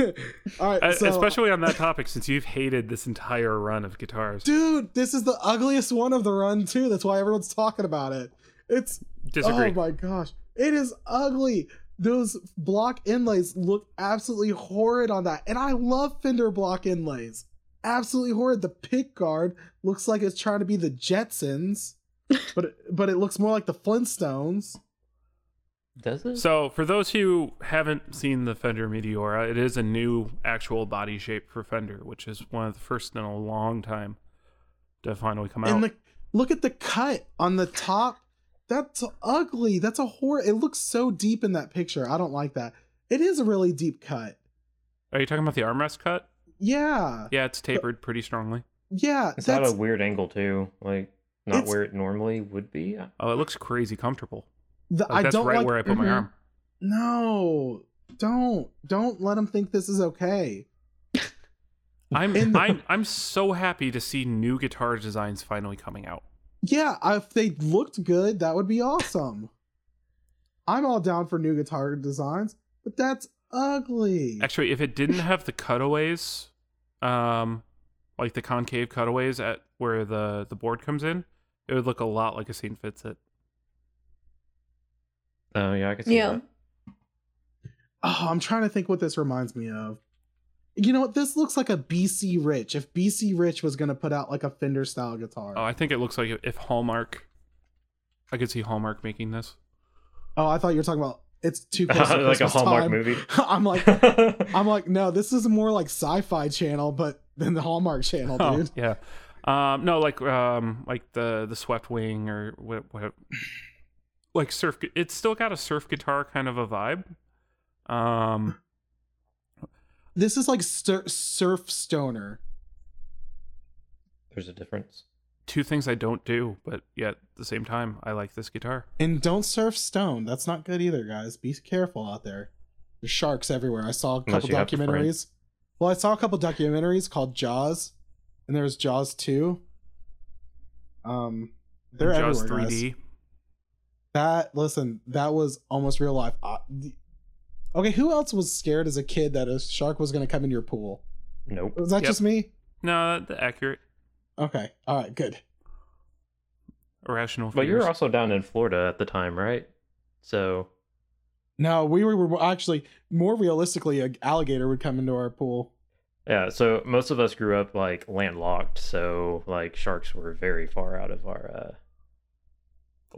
[SPEAKER 1] All right,
[SPEAKER 4] Uh,
[SPEAKER 1] so,
[SPEAKER 4] Especially on that topic, since you've hated this entire run of guitars.
[SPEAKER 1] dude, this is the ugliest one of the run too. That's why everyone's talking about it. It's
[SPEAKER 4] Disagree.
[SPEAKER 1] Oh my gosh. It is ugly. Those block inlays look absolutely horrid on that. And I love Fender block inlays. Absolutely horrid. The pick guard looks like it's trying to be the Jetsons, [LAUGHS] but it, but it looks more like the Flintstones.
[SPEAKER 2] Does it?
[SPEAKER 4] So, for those who haven't seen the Fender Meteora, it is a new actual body shape for Fender, which is one of the first in a long time to finally come out.
[SPEAKER 1] And the look at the cut on the top. That's ugly. That's a horror. It looks so deep in that picture. I don't like that. It is a really deep cut.
[SPEAKER 4] Are you talking about the armrest cut?
[SPEAKER 1] Yeah.
[SPEAKER 4] Yeah, it's tapered pretty strongly.
[SPEAKER 1] Yeah.
[SPEAKER 2] It's at a weird angle too. Like not
[SPEAKER 1] It's-
[SPEAKER 2] where it normally would be.
[SPEAKER 4] Oh, it looks crazy comfortable.
[SPEAKER 1] the,
[SPEAKER 4] Like,
[SPEAKER 1] I
[SPEAKER 4] that's
[SPEAKER 1] don't
[SPEAKER 4] right
[SPEAKER 1] like
[SPEAKER 4] where I put my
[SPEAKER 3] Mhm.
[SPEAKER 4] arm.
[SPEAKER 1] No, don't don't let them think this is okay. [LAUGHS]
[SPEAKER 4] I'm
[SPEAKER 1] In the-
[SPEAKER 4] I'm I'm so happy to see new guitar designs finally coming out.
[SPEAKER 1] Yeah, if they looked good, that would be awesome. I'm all down for new guitar designs, but that's ugly.
[SPEAKER 4] Actually, if it didn't have the cutaways, um, like the concave cutaways at where the the board comes in, it would look a lot like a scene fits it.
[SPEAKER 2] Oh yeah, I can see
[SPEAKER 3] Yeah.
[SPEAKER 2] that.
[SPEAKER 1] Oh, I'm trying to think what this reminds me of. You know what? This looks like a BC Rich. If BC Rich was gonna put out like a Fender style guitar.
[SPEAKER 4] Oh, I think it looks like if Hallmark, I could see Hallmark making this.
[SPEAKER 1] Oh, I thought you were talking about it's too [LAUGHS] close to
[SPEAKER 2] like a Hallmark
[SPEAKER 1] time.
[SPEAKER 2] movie. [LAUGHS]
[SPEAKER 1] I'm like, [LAUGHS] I'm like, no, this is more like Sci-Fi Channel, but than the Hallmark Channel,
[SPEAKER 4] Oh,
[SPEAKER 1] dude.
[SPEAKER 4] yeah. Um, no, like um, like the the swept wing or what, what like surf. It's still got a surf guitar kind of a vibe. Um,
[SPEAKER 1] This is like sur- surf stoner.
[SPEAKER 2] There's a difference.
[SPEAKER 4] Two things I don't do, but yet at the same time, I like this guitar.
[SPEAKER 1] And don't surf stone. That's not good either, guys. Be careful out there. There's sharks everywhere. I saw a
[SPEAKER 2] Unless
[SPEAKER 1] couple
[SPEAKER 2] you have the friend.
[SPEAKER 1] documentaries. Well, I saw a couple documentaries called Jaws, and there was Jaws 2. Um, they're
[SPEAKER 4] Jaws
[SPEAKER 1] everywhere,
[SPEAKER 4] 3D.
[SPEAKER 1] guys. That listen, that was almost real life. Uh, the- okay, who else was scared as a kid that a shark was going to come in your pool?
[SPEAKER 2] Nope.
[SPEAKER 1] Was that
[SPEAKER 4] Yep.
[SPEAKER 1] just me?
[SPEAKER 4] No, the accurate
[SPEAKER 1] Okay, all right, good.
[SPEAKER 4] irrational. Fears.
[SPEAKER 2] But you were also down in Florida at the time, right? So
[SPEAKER 1] No, we were, were actually more realistically, an alligator would come into our pool.
[SPEAKER 2] yeah, so most of us grew up like landlocked, so like sharks were very far out of our uh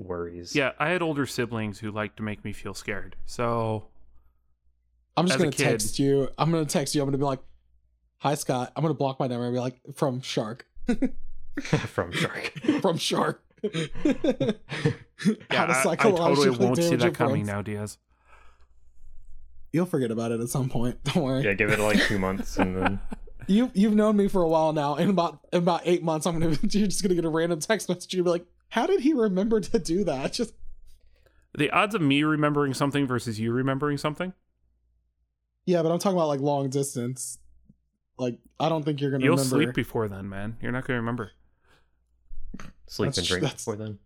[SPEAKER 2] worries.
[SPEAKER 4] Yeah, I had older siblings who liked to make me feel scared. So
[SPEAKER 1] I'm just
[SPEAKER 4] As
[SPEAKER 1] gonna
[SPEAKER 4] kid-
[SPEAKER 1] text you. I'm gonna text you. I'm gonna be like, "Hi Scott." I'm gonna block my number and be like, "From Shark." [LAUGHS]
[SPEAKER 2] from shark. [LAUGHS]
[SPEAKER 1] From Shark. [LAUGHS]
[SPEAKER 4] yeah, I, I totally won't see that coming
[SPEAKER 1] friends.
[SPEAKER 4] now, Diaz.
[SPEAKER 1] You'll forget about it at some point. Don't worry.
[SPEAKER 2] yeah, give it like two months and then
[SPEAKER 1] You you've known me for a while now. In about in about eight months, I'm gonna you're just gonna get a random text message. You'll be like, "How did he remember to do that?" Just
[SPEAKER 4] The odds of me remembering something versus you remembering something,
[SPEAKER 1] yeah, but I'm talking about like long distance. Like I don't think you're gonna
[SPEAKER 4] you'll
[SPEAKER 1] remember.
[SPEAKER 4] sleep before then, man. You're not going to remember.
[SPEAKER 2] sleep
[SPEAKER 1] That's
[SPEAKER 2] and drink
[SPEAKER 1] that's-
[SPEAKER 2] before then.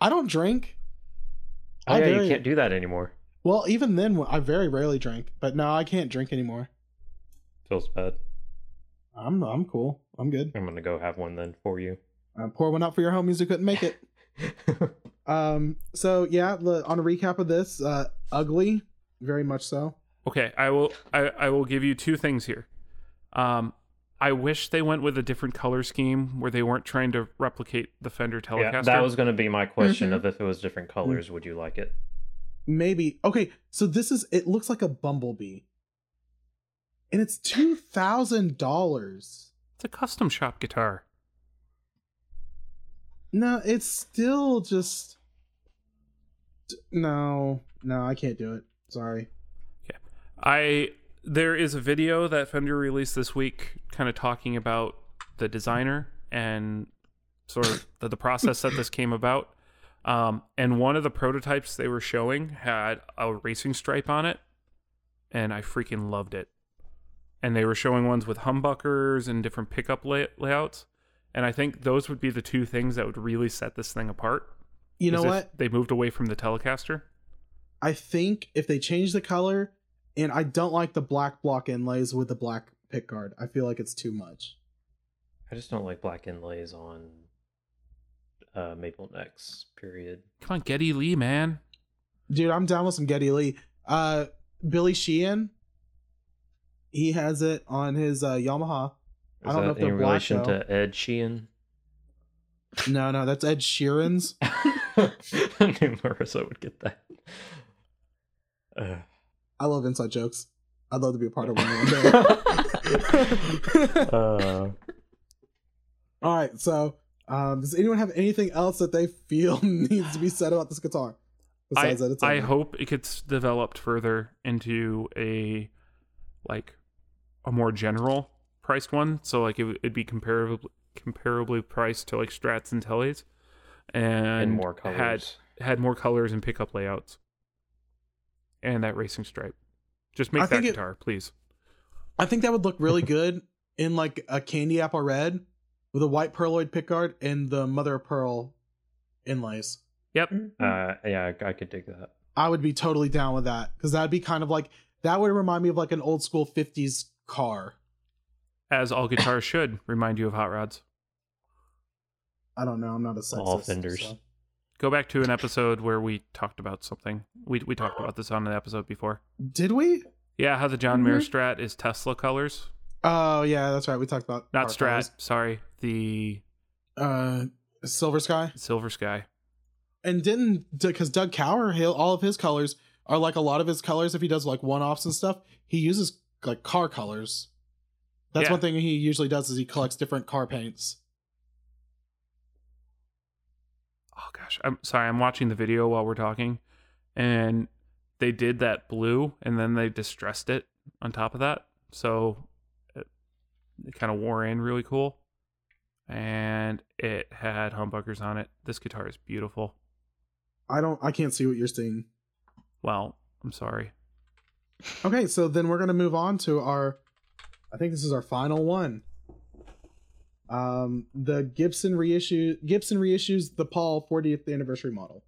[SPEAKER 1] I don't drink.
[SPEAKER 2] Oh
[SPEAKER 1] I
[SPEAKER 2] yeah,
[SPEAKER 1] very-
[SPEAKER 2] you can't do that anymore.
[SPEAKER 1] Well, even then, I very rarely drink. But now I can't drink anymore.
[SPEAKER 2] Feels bad.
[SPEAKER 1] I'm I'm cool. I'm good.
[SPEAKER 2] I'm gonna go have one then for you.
[SPEAKER 1] Uh, pour one out for your homies who couldn't make it. [LAUGHS] Um. So yeah, the, on a recap of this, uh, ugly, very much so.
[SPEAKER 4] Okay, I will I, I will give you two things here. Um I wish they went with a different color scheme where they weren't trying to replicate the Fender Telecaster.
[SPEAKER 2] Yeah, that was going to be my question
[SPEAKER 3] Mhm.
[SPEAKER 2] of if it was different colors, would you like it?
[SPEAKER 1] Maybe okay. So this is it. Looks like a bumblebee, and it's two thousand dollars.
[SPEAKER 4] It's a custom shop guitar.
[SPEAKER 1] No, it's still just no, no. I can't do it. Sorry.
[SPEAKER 4] I there is a video that Fender released this week, kind of talking about the designer and sort of the, the process that this came about. Um, and one of the prototypes they were showing had a racing stripe on it, and I freaking loved it. And they were showing ones with humbuckers and different pickup lay- layouts, and I think those would be the two things that would really set this thing apart.
[SPEAKER 1] You know what?
[SPEAKER 4] They moved away from the Telecaster.
[SPEAKER 1] I think if they change the color, and I don't like the black block inlays with the black pick guard. I feel like it's too much.
[SPEAKER 2] I just don't like black inlays on uh, maple necks. Period.
[SPEAKER 4] Come on, Geddy Lee, man.
[SPEAKER 1] Dude, I'm down with some Geddy Lee. Uh, Billy Sheehan, he has it on his uh, Yamaha.
[SPEAKER 2] Is
[SPEAKER 1] I don't know
[SPEAKER 2] that
[SPEAKER 1] if they're
[SPEAKER 2] in
[SPEAKER 1] black,
[SPEAKER 2] relation to Ed Sheehan?
[SPEAKER 1] No, no, that's Ed Sheeran's. [LAUGHS]
[SPEAKER 2] I knew Marissah would get that. Uh,
[SPEAKER 1] I love inside jokes. I'd love to be a part of one one day.
[SPEAKER 2] uh, [LAUGHS]
[SPEAKER 1] All right, so um, does anyone have anything else that they feel [LAUGHS] needs to be said about this guitar?
[SPEAKER 4] I,
[SPEAKER 1] that, it's
[SPEAKER 4] I
[SPEAKER 1] ugly?
[SPEAKER 4] hope it gets developed further into a like a more general priced one. So like it, would- it'd be comparably comparably priced to like Strats and Tellys, and,
[SPEAKER 2] and more
[SPEAKER 4] had had more colors and pickup layouts, and that racing stripe. Just make
[SPEAKER 1] I
[SPEAKER 4] that
[SPEAKER 1] think it-
[SPEAKER 4] guitar, please.
[SPEAKER 1] I think that would look really [LAUGHS] good in like a candy apple red with a white pearloid pickguard and the mother of pearl inlays.
[SPEAKER 4] Yep.
[SPEAKER 2] Uh, yeah, I, I could dig that.
[SPEAKER 1] I would be totally down with that because that'd be kind of like that would remind me of like an old school 50s car.
[SPEAKER 4] As all guitars should remind you of hot rods.
[SPEAKER 1] I don't know. I'm not a sexist.
[SPEAKER 2] All fenders.
[SPEAKER 1] so-
[SPEAKER 4] Go back to an episode where we talked about something. We we talked about this on an episode before.
[SPEAKER 1] Did we?
[SPEAKER 4] Yeah, how the John Mayer
[SPEAKER 3] Mhm.
[SPEAKER 4] Strat is Tesla colors,
[SPEAKER 1] Oh yeah, that's right. We talked about
[SPEAKER 4] not Strat.
[SPEAKER 1] cars.
[SPEAKER 4] Sorry, the
[SPEAKER 1] Uh, Silver Sky.
[SPEAKER 4] Silver Sky.
[SPEAKER 1] And didn't because Doug Cower, all of his colors are like a lot of his colors. If he does like one offs and stuff, he uses like car colors. That's
[SPEAKER 4] Yeah.
[SPEAKER 1] one thing he usually does is he collects different car paints.
[SPEAKER 4] Oh gosh, I'm sorry. I'm watching the video while we're talking, and they did that blue, and then they distressed it on top of that, so it, it kind of wore in really cool. And it had humbuckers on it. This guitar is beautiful.
[SPEAKER 1] I don't. I can't see what you're seeing.
[SPEAKER 4] Well, I'm sorry.
[SPEAKER 1] Okay, so then we're gonna move on to our. I think this is our final one. Um, the Gibson reissue. Gibson reissues the Paul 40th anniversary model.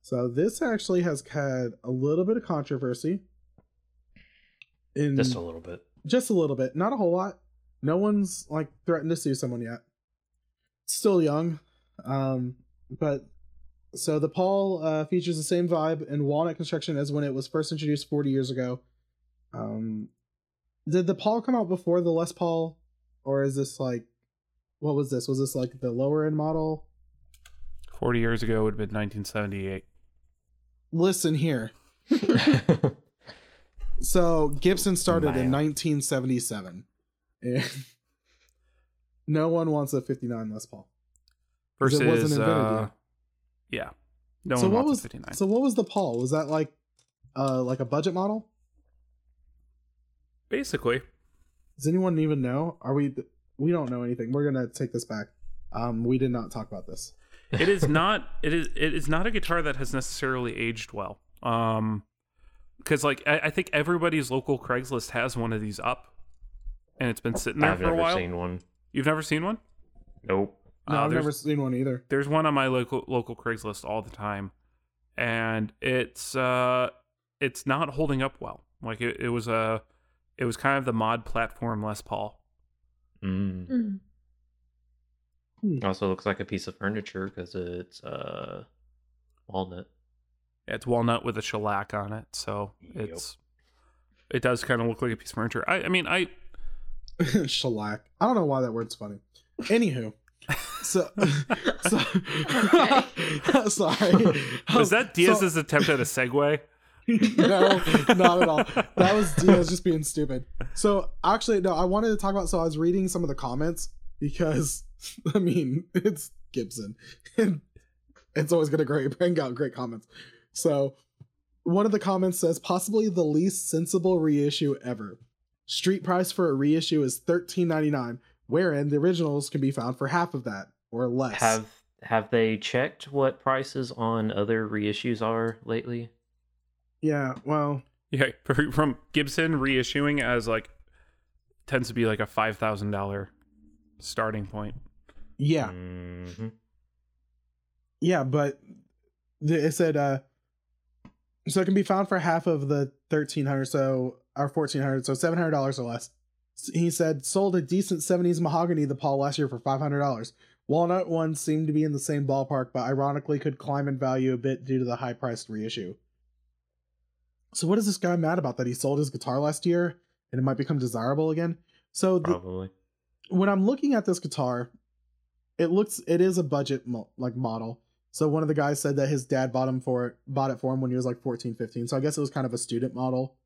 [SPEAKER 1] So this actually has had a little bit of controversy. In
[SPEAKER 2] Just a little bit.
[SPEAKER 1] just a little bit, not a whole lot. No one's like threatened to sue someone yet. Still young, um, but so the Paul uh, features the same vibe and walnut construction as when it was first introduced 40 years ago. Um, did the Paul come out before the Les Paul, or is this like, what was this? Was this like the lower end model?
[SPEAKER 4] Forty years ago would have been 1978.
[SPEAKER 1] Listen here. [LAUGHS] So Gibson started in
[SPEAKER 2] Wow.
[SPEAKER 1] 1977, no one wants a 59 Les Paul.
[SPEAKER 4] Versus,
[SPEAKER 1] it wasn't invented
[SPEAKER 4] uh,
[SPEAKER 1] yet.
[SPEAKER 4] yeah, no
[SPEAKER 1] so
[SPEAKER 4] one
[SPEAKER 1] what
[SPEAKER 4] wants
[SPEAKER 1] was
[SPEAKER 4] a 59.
[SPEAKER 1] so what was the Paul? Was that like uh like a budget model?
[SPEAKER 4] Basically,
[SPEAKER 1] Does anyone even know? Are we we don't know anything. We're going to take this back. Um we did not talk about this.
[SPEAKER 4] it is [LAUGHS] not it is it is not a guitar that has necessarily aged well um because like I, I think everybody's local craigslist has one of these up and it's been sitting there
[SPEAKER 2] I've
[SPEAKER 4] for a
[SPEAKER 2] never
[SPEAKER 4] while
[SPEAKER 2] seen one.
[SPEAKER 4] you've never seen one
[SPEAKER 2] Nope.
[SPEAKER 1] No,
[SPEAKER 4] Uh,
[SPEAKER 1] I've never seen one either.
[SPEAKER 4] there's one on my local local craigslist all the time and it's uh it's not holding up well like it, it was a it was kind of the mod platform les paul
[SPEAKER 2] Mm.
[SPEAKER 3] Mm.
[SPEAKER 1] Hmm.
[SPEAKER 2] Also looks like a piece of furniture because it's uh walnut.
[SPEAKER 4] It's walnut with a shellac on it, so
[SPEAKER 2] Yep.
[SPEAKER 4] it's it does kind of look like a piece of furniture. I, I mean, I [LAUGHS]
[SPEAKER 1] Shellac. I don't know why that word's funny. Anywho. [LAUGHS] So, [LAUGHS] so sorry.
[SPEAKER 4] was that Diaz's
[SPEAKER 1] so-
[SPEAKER 4] attempt at a segue? [LAUGHS]
[SPEAKER 1] no, not at all. That was Diaz just being stupid. So actually, no, I wanted to talk about. So I was reading some of the comments because, [LAUGHS] I mean, it's Gibson, and [LAUGHS] it's always gonna great bring out great comments. So one of the comments says possibly the least sensible reissue ever. Street price for a reissue is thirteen ninety nine, wherein the originals can be found for half of that or less.
[SPEAKER 2] Have have they checked what prices on other reissues are lately?
[SPEAKER 1] Yeah, well,
[SPEAKER 4] Yeah, [LAUGHS] from Gibson reissuing as like tends to be like a five thousand dollar starting point.
[SPEAKER 1] yeah.
[SPEAKER 2] Mhm.
[SPEAKER 1] Yeah, but the, it said uh so it can be found for half of the thirteen hundred, so or fourteen hundred, so seven hundred dollars or less. He said sold a decent seventies mahogany the Paul last year for five hundred dollars. Walnut ones seem to be in the same ballpark, but ironically could climb in value a bit due to the high priced reissue. So what is this guy mad about that he sold his guitar last year and it might become desirable again? So the,
[SPEAKER 2] Probably.
[SPEAKER 1] when I'm looking at this guitar, it looks it is a budget mo- like model. So one of the guys said that his dad bought him for it, bought it for him when he was like 14, 15. So I guess it was kind of a student model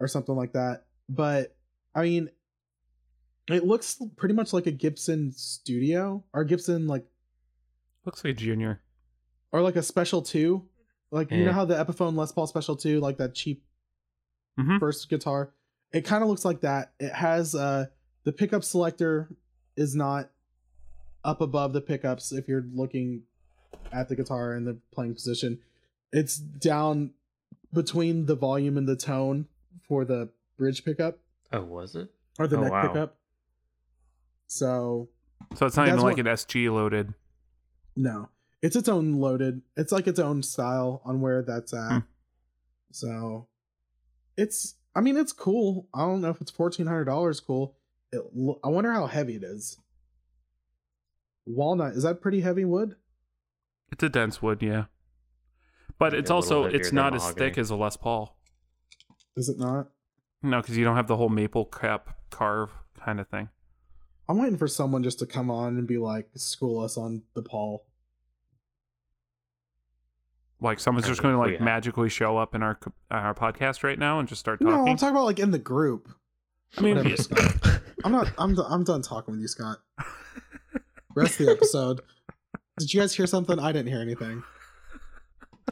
[SPEAKER 1] or something like that. But I mean, it looks pretty much like a Gibson Studio or Gibson like
[SPEAKER 4] Looks like a junior.
[SPEAKER 1] or like a Special 2. Like you know how the Epiphone Les Paul Special 2 like that cheap
[SPEAKER 4] Mhm.
[SPEAKER 1] first guitar. It kind of looks like that. It has uh the pickup selector is not up above the pickups if you're looking at the guitar in the playing position. It's down between the volume and the tone for the bridge pickup
[SPEAKER 2] Oh, was it?
[SPEAKER 1] or the
[SPEAKER 2] Oh,
[SPEAKER 1] neck
[SPEAKER 2] wow.
[SPEAKER 1] pickup. So
[SPEAKER 4] So it's not even like
[SPEAKER 1] what-
[SPEAKER 4] an SG loaded.
[SPEAKER 1] no, it's its own loaded. It's like its own style on where that's at.
[SPEAKER 4] Hmm.
[SPEAKER 1] So it's. I mean, it's cool. I don't know if it's fourteen hundred dollars. Cool. It, I wonder how heavy it is. Walnut is that pretty heavy wood?
[SPEAKER 4] It's a dense wood, yeah. But
[SPEAKER 2] Yeah,
[SPEAKER 4] it's also it's not as thick as a Les Paul.
[SPEAKER 1] Is it not?
[SPEAKER 4] No, because you don't have the whole maple cap carve kind of thing.
[SPEAKER 1] I'm waiting for someone just to come on and be like, school us on the Paul.
[SPEAKER 4] Like someone's just going to like
[SPEAKER 2] have-
[SPEAKER 4] magically show up in our uh, our podcast right now and just start talking.
[SPEAKER 1] No,
[SPEAKER 4] talking.
[SPEAKER 1] I'm talking about like in the group.
[SPEAKER 4] I mean,
[SPEAKER 1] Whatever, Scott. I'm not. I'm. do- I'm done talking with you, Scott. [LAUGHS] Rest of the episode. Did you guys hear something? I didn't hear anything.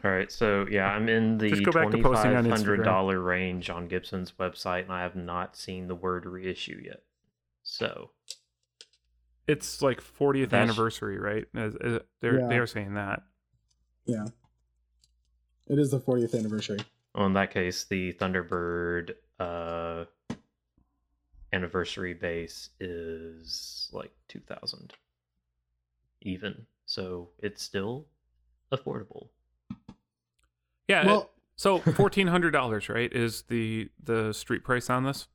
[SPEAKER 2] All right, so yeah, I'm in the
[SPEAKER 4] Just go back to
[SPEAKER 2] twenty
[SPEAKER 4] posting on
[SPEAKER 2] five hundred
[SPEAKER 4] Instagram.
[SPEAKER 2] dollar range on Gibson's website, and I have not seen the word reissue yet. So
[SPEAKER 4] it's like 40th
[SPEAKER 2] That's-
[SPEAKER 4] anniversary, right? As- as- They're
[SPEAKER 1] Yeah.
[SPEAKER 4] they are saying that.
[SPEAKER 1] Yeah. It is the 40th anniversary.
[SPEAKER 2] well, in that case, the Thunderbird uh, anniversary bass is like two thousand, even. So it's still affordable.
[SPEAKER 4] Yeah.
[SPEAKER 1] Well,
[SPEAKER 4] so fourteen hundred dollars, right? Is the the street price on this?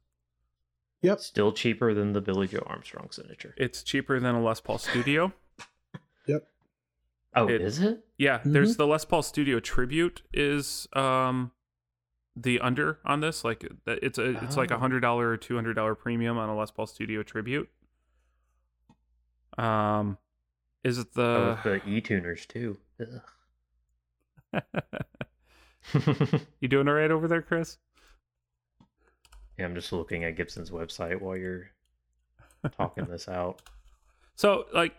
[SPEAKER 1] yep.
[SPEAKER 2] Still cheaper than the Billie Joe Armstrong signature.
[SPEAKER 4] It's cheaper than a Les Paul Studio. [LAUGHS]
[SPEAKER 2] Oh,
[SPEAKER 4] it-
[SPEAKER 2] is it?
[SPEAKER 4] Yeah,
[SPEAKER 1] Mm-hmm.
[SPEAKER 4] there's the Les Paul Studio Tribute is um the under on this. Like it's a it's like a
[SPEAKER 2] Oh.
[SPEAKER 4] hundred dollar or two hundred dollar premium on a Les Paul Studio Tribute. Um, is it
[SPEAKER 2] oh,
[SPEAKER 4] the
[SPEAKER 2] with the e-tuners too. [LAUGHS]
[SPEAKER 4] You doing all right over there, Chris?
[SPEAKER 2] Yeah, I'm just looking at Gibson's website while you're talking [LAUGHS] this out.
[SPEAKER 4] So like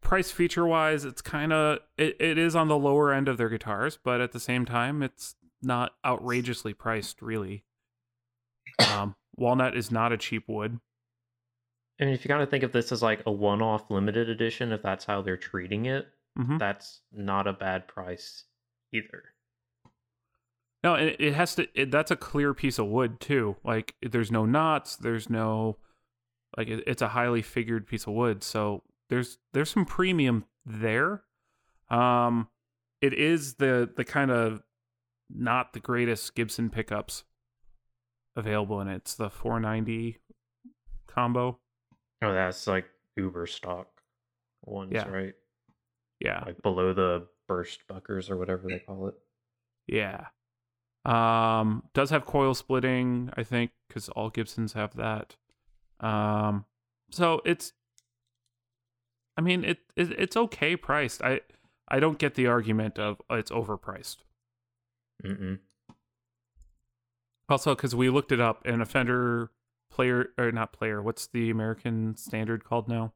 [SPEAKER 4] price feature wise, it's kind of it, it is on the lower end of their guitars, but at the same time, it's not outrageously priced really. Um, walnut is not a cheap wood.
[SPEAKER 2] I mean, if you kind of think of this as like a one-off limited edition, if that's how they're treating it,
[SPEAKER 4] Mhm.
[SPEAKER 2] that's not a bad price either.
[SPEAKER 4] No, and it, it has to. It, that's a clear piece of wood too. Like there's no knots. There's no like it, it's a highly figured piece of wood. So there's there's some premium there. Um, it is the the kind of not the greatest Gibson pickups available and it. It's the 490 combo.
[SPEAKER 2] Oh, that's like Uber stock ones,
[SPEAKER 4] Yeah.
[SPEAKER 2] right?
[SPEAKER 4] Yeah,
[SPEAKER 2] Like below the Burstbuckers or whatever they call it.
[SPEAKER 4] Yeah. Um, does have coil splitting, I think, because all Gibsons have that. Um, so it's, I mean, it, it it's okay priced. I I don't get the argument of uh, it's overpriced.
[SPEAKER 2] Mm-mm.
[SPEAKER 4] Also, because we looked it up, and offender player or not player, what's the American standard called now?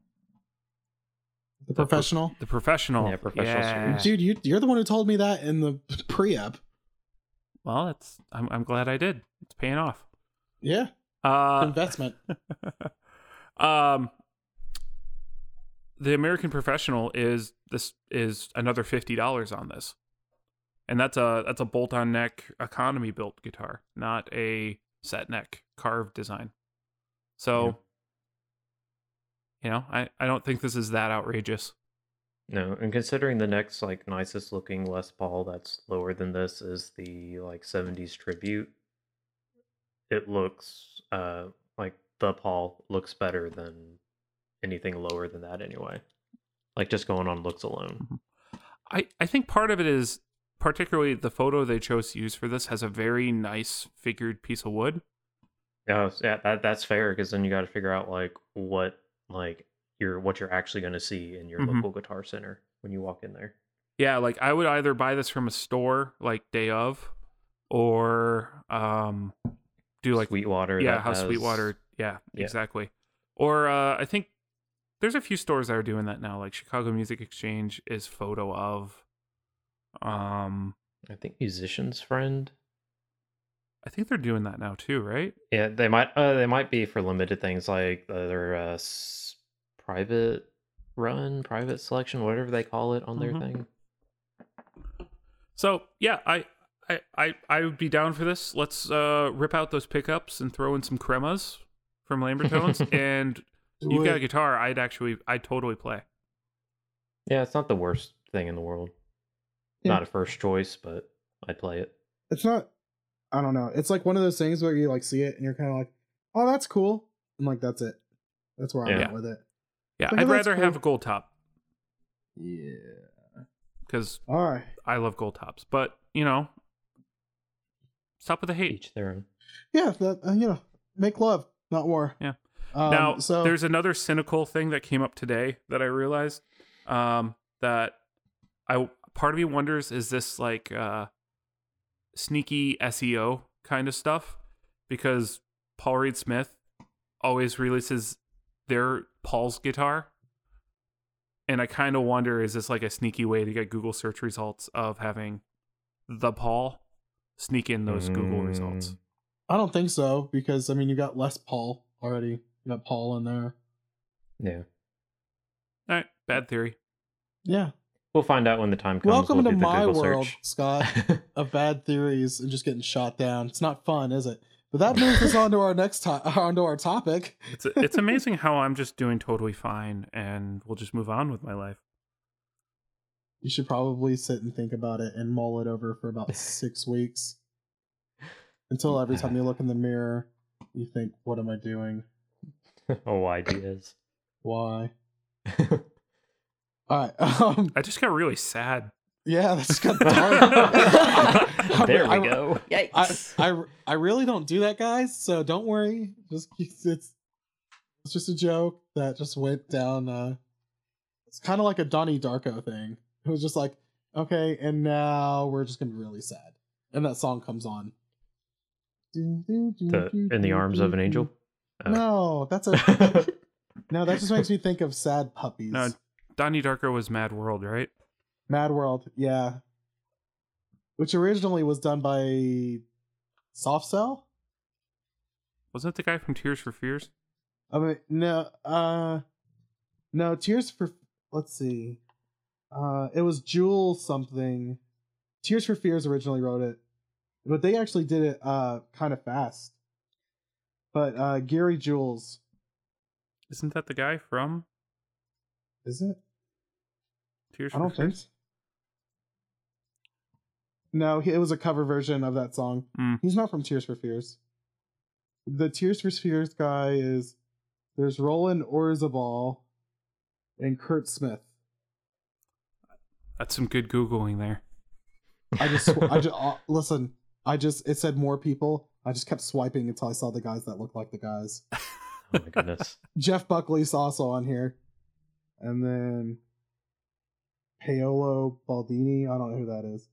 [SPEAKER 1] The professional.
[SPEAKER 4] The professional.
[SPEAKER 2] Yeah, professional
[SPEAKER 4] Yeah.
[SPEAKER 1] Dude, you you're the one who told me that in the pre-app.
[SPEAKER 4] Well, that's I'm I'm glad I did. It's paying off.
[SPEAKER 1] Yeah,
[SPEAKER 4] Uh,
[SPEAKER 1] investment. [LAUGHS]
[SPEAKER 4] um, the American Professional is this is another fifty dollars on this, and that's a that's a bolt-on neck economy built guitar, not a set neck carved design. So, you know, I I don't think this is that outrageous.
[SPEAKER 2] No, and considering the next like nicest looking Les Paul that's lower than this is the like 70s tribute, it looks uh like the Paul looks better than anything lower than that anyway. Like just going on looks alone.
[SPEAKER 4] I I think part of it is particularly the photo they chose to use for this has a very nice figured piece of wood.
[SPEAKER 2] Yeah, yeah, that that's fair because then you got to figure out like what like you're what you're actually going to see in your
[SPEAKER 4] Mhm.
[SPEAKER 2] local guitar center when you walk in there.
[SPEAKER 4] Yeah, like I would either buy this from a store like day of, or um, do like
[SPEAKER 2] Sweetwater.
[SPEAKER 4] yeah, how
[SPEAKER 2] has-
[SPEAKER 4] Sweetwater. Yeah,
[SPEAKER 2] Yeah.
[SPEAKER 4] exactly. Or uh, I think there's a few stores that are doing that now. Like Chicago Music Exchange is photo of. Um,
[SPEAKER 2] I think musician's friend.
[SPEAKER 4] I think they're doing that now too, right?
[SPEAKER 2] Yeah, they might. Uh, they might be for limited things like their uh, s- private run, private selection, whatever they call it on their
[SPEAKER 4] Mhm.
[SPEAKER 2] thing.
[SPEAKER 4] So yeah, I. I, I, I would be down for this. Let's uh, rip out those pickups and throw in some cremas from Lambertones. [LAUGHS] and
[SPEAKER 1] Do
[SPEAKER 4] you've got a guitar. I'd actually, I'd totally play.
[SPEAKER 2] Yeah, it's not the worst thing in the world.
[SPEAKER 1] Yeah.
[SPEAKER 2] Not a first choice, but I'd play it.
[SPEAKER 1] It's not. I don't know. It's like one of those things where you like see it and you're kind of like, oh, that's cool, and like that's it. That's where I'm
[SPEAKER 2] Yeah.
[SPEAKER 1] at with it.
[SPEAKER 4] Yeah,
[SPEAKER 1] Like,
[SPEAKER 4] I'd
[SPEAKER 1] that's
[SPEAKER 4] rather have a gold top
[SPEAKER 1] Yeah.
[SPEAKER 4] because
[SPEAKER 1] All right.
[SPEAKER 4] I love gold tops. But you know, stop with the hate.
[SPEAKER 2] Each their own.
[SPEAKER 1] Yeah. That uh, you know, make love, not war.
[SPEAKER 4] Yeah.
[SPEAKER 1] Um,
[SPEAKER 4] now,
[SPEAKER 1] so
[SPEAKER 4] there's another cynical thing that came up today that I realized um, that I part of me wonders is this like uh, sneaky SEO kind of stuff because Paul Reed Smith always releases their Paul's guitar. And I kind of wonder is this like a sneaky way to get Google search results of having the Paul sneak in those Google results?
[SPEAKER 2] Mm.
[SPEAKER 1] I don't think so because I mean you got Les Paul already. You got Paul in there.
[SPEAKER 2] Yeah,
[SPEAKER 4] All right, bad theory.
[SPEAKER 1] Yeah.
[SPEAKER 2] we'll find out when the time comes.
[SPEAKER 1] Welcome
[SPEAKER 2] We'll
[SPEAKER 1] to
[SPEAKER 2] do the
[SPEAKER 1] my
[SPEAKER 2] Google
[SPEAKER 1] world,
[SPEAKER 2] search.
[SPEAKER 1] Scott, [LAUGHS] of bad theories and just getting shot down. It's not fun, is it? But that moves us on to our next to- [LAUGHS] onto our topic.
[SPEAKER 4] It's it's amazing how I'm just doing totally fine, and we'll just move on with my life.
[SPEAKER 1] You should probably sit and think about it and mull it over for about [LAUGHS] six weeks. Until every time you look in the mirror, you think, what am I doing? [LAUGHS]
[SPEAKER 2] oh, ideas.
[SPEAKER 1] Why? [LAUGHS] All right. [LAUGHS] Um,
[SPEAKER 4] I just got really sad.
[SPEAKER 1] yeah, that's got dark.
[SPEAKER 2] there we
[SPEAKER 1] I-
[SPEAKER 2] go.
[SPEAKER 1] I,
[SPEAKER 3] Yikes.
[SPEAKER 1] I, I really don't do that, guys. So don't worry. Just it's it's just a joke that just went down. Uh, it's kind of like a Donnie Darko thing. It was just like, okay, and now we're just gonna be really sad, and that song comes on.
[SPEAKER 2] The, in the arms of an angel. Oh.
[SPEAKER 1] No, that's a [LAUGHS] no. That just makes me think of sad puppies.
[SPEAKER 4] No. Donnie Darko was Mad World, right?
[SPEAKER 1] Mad World, yeah. Which originally was done by Soft Cell.
[SPEAKER 4] Wasn't it the guy from Tears for Fears?
[SPEAKER 1] I mean, no, uh, no. Tears for let's see, uh, it was Jewel something. Tears for Fears originally wrote it, but they actually did it uh kind of fast. But uh Gary Jules,
[SPEAKER 4] Isn't that the guy from
[SPEAKER 1] is it?
[SPEAKER 4] Tears
[SPEAKER 1] I
[SPEAKER 4] for
[SPEAKER 1] don't think. So. No, it was a cover version of that song.
[SPEAKER 4] Mm.
[SPEAKER 1] He's not from Tears for Fears. The Tears for Fears guy is there's Roland Orzabal and Curt Smith.
[SPEAKER 4] That's some good googling there.
[SPEAKER 1] I just, I [LAUGHS] just uh, listen. I just it said more people. I just kept swiping until I saw the guys that looked like the guys. [LAUGHS]
[SPEAKER 2] Oh my goodness. [LAUGHS]
[SPEAKER 1] Jeff Buckley's also on here, and then Paolo Baldini. I don't know who that is,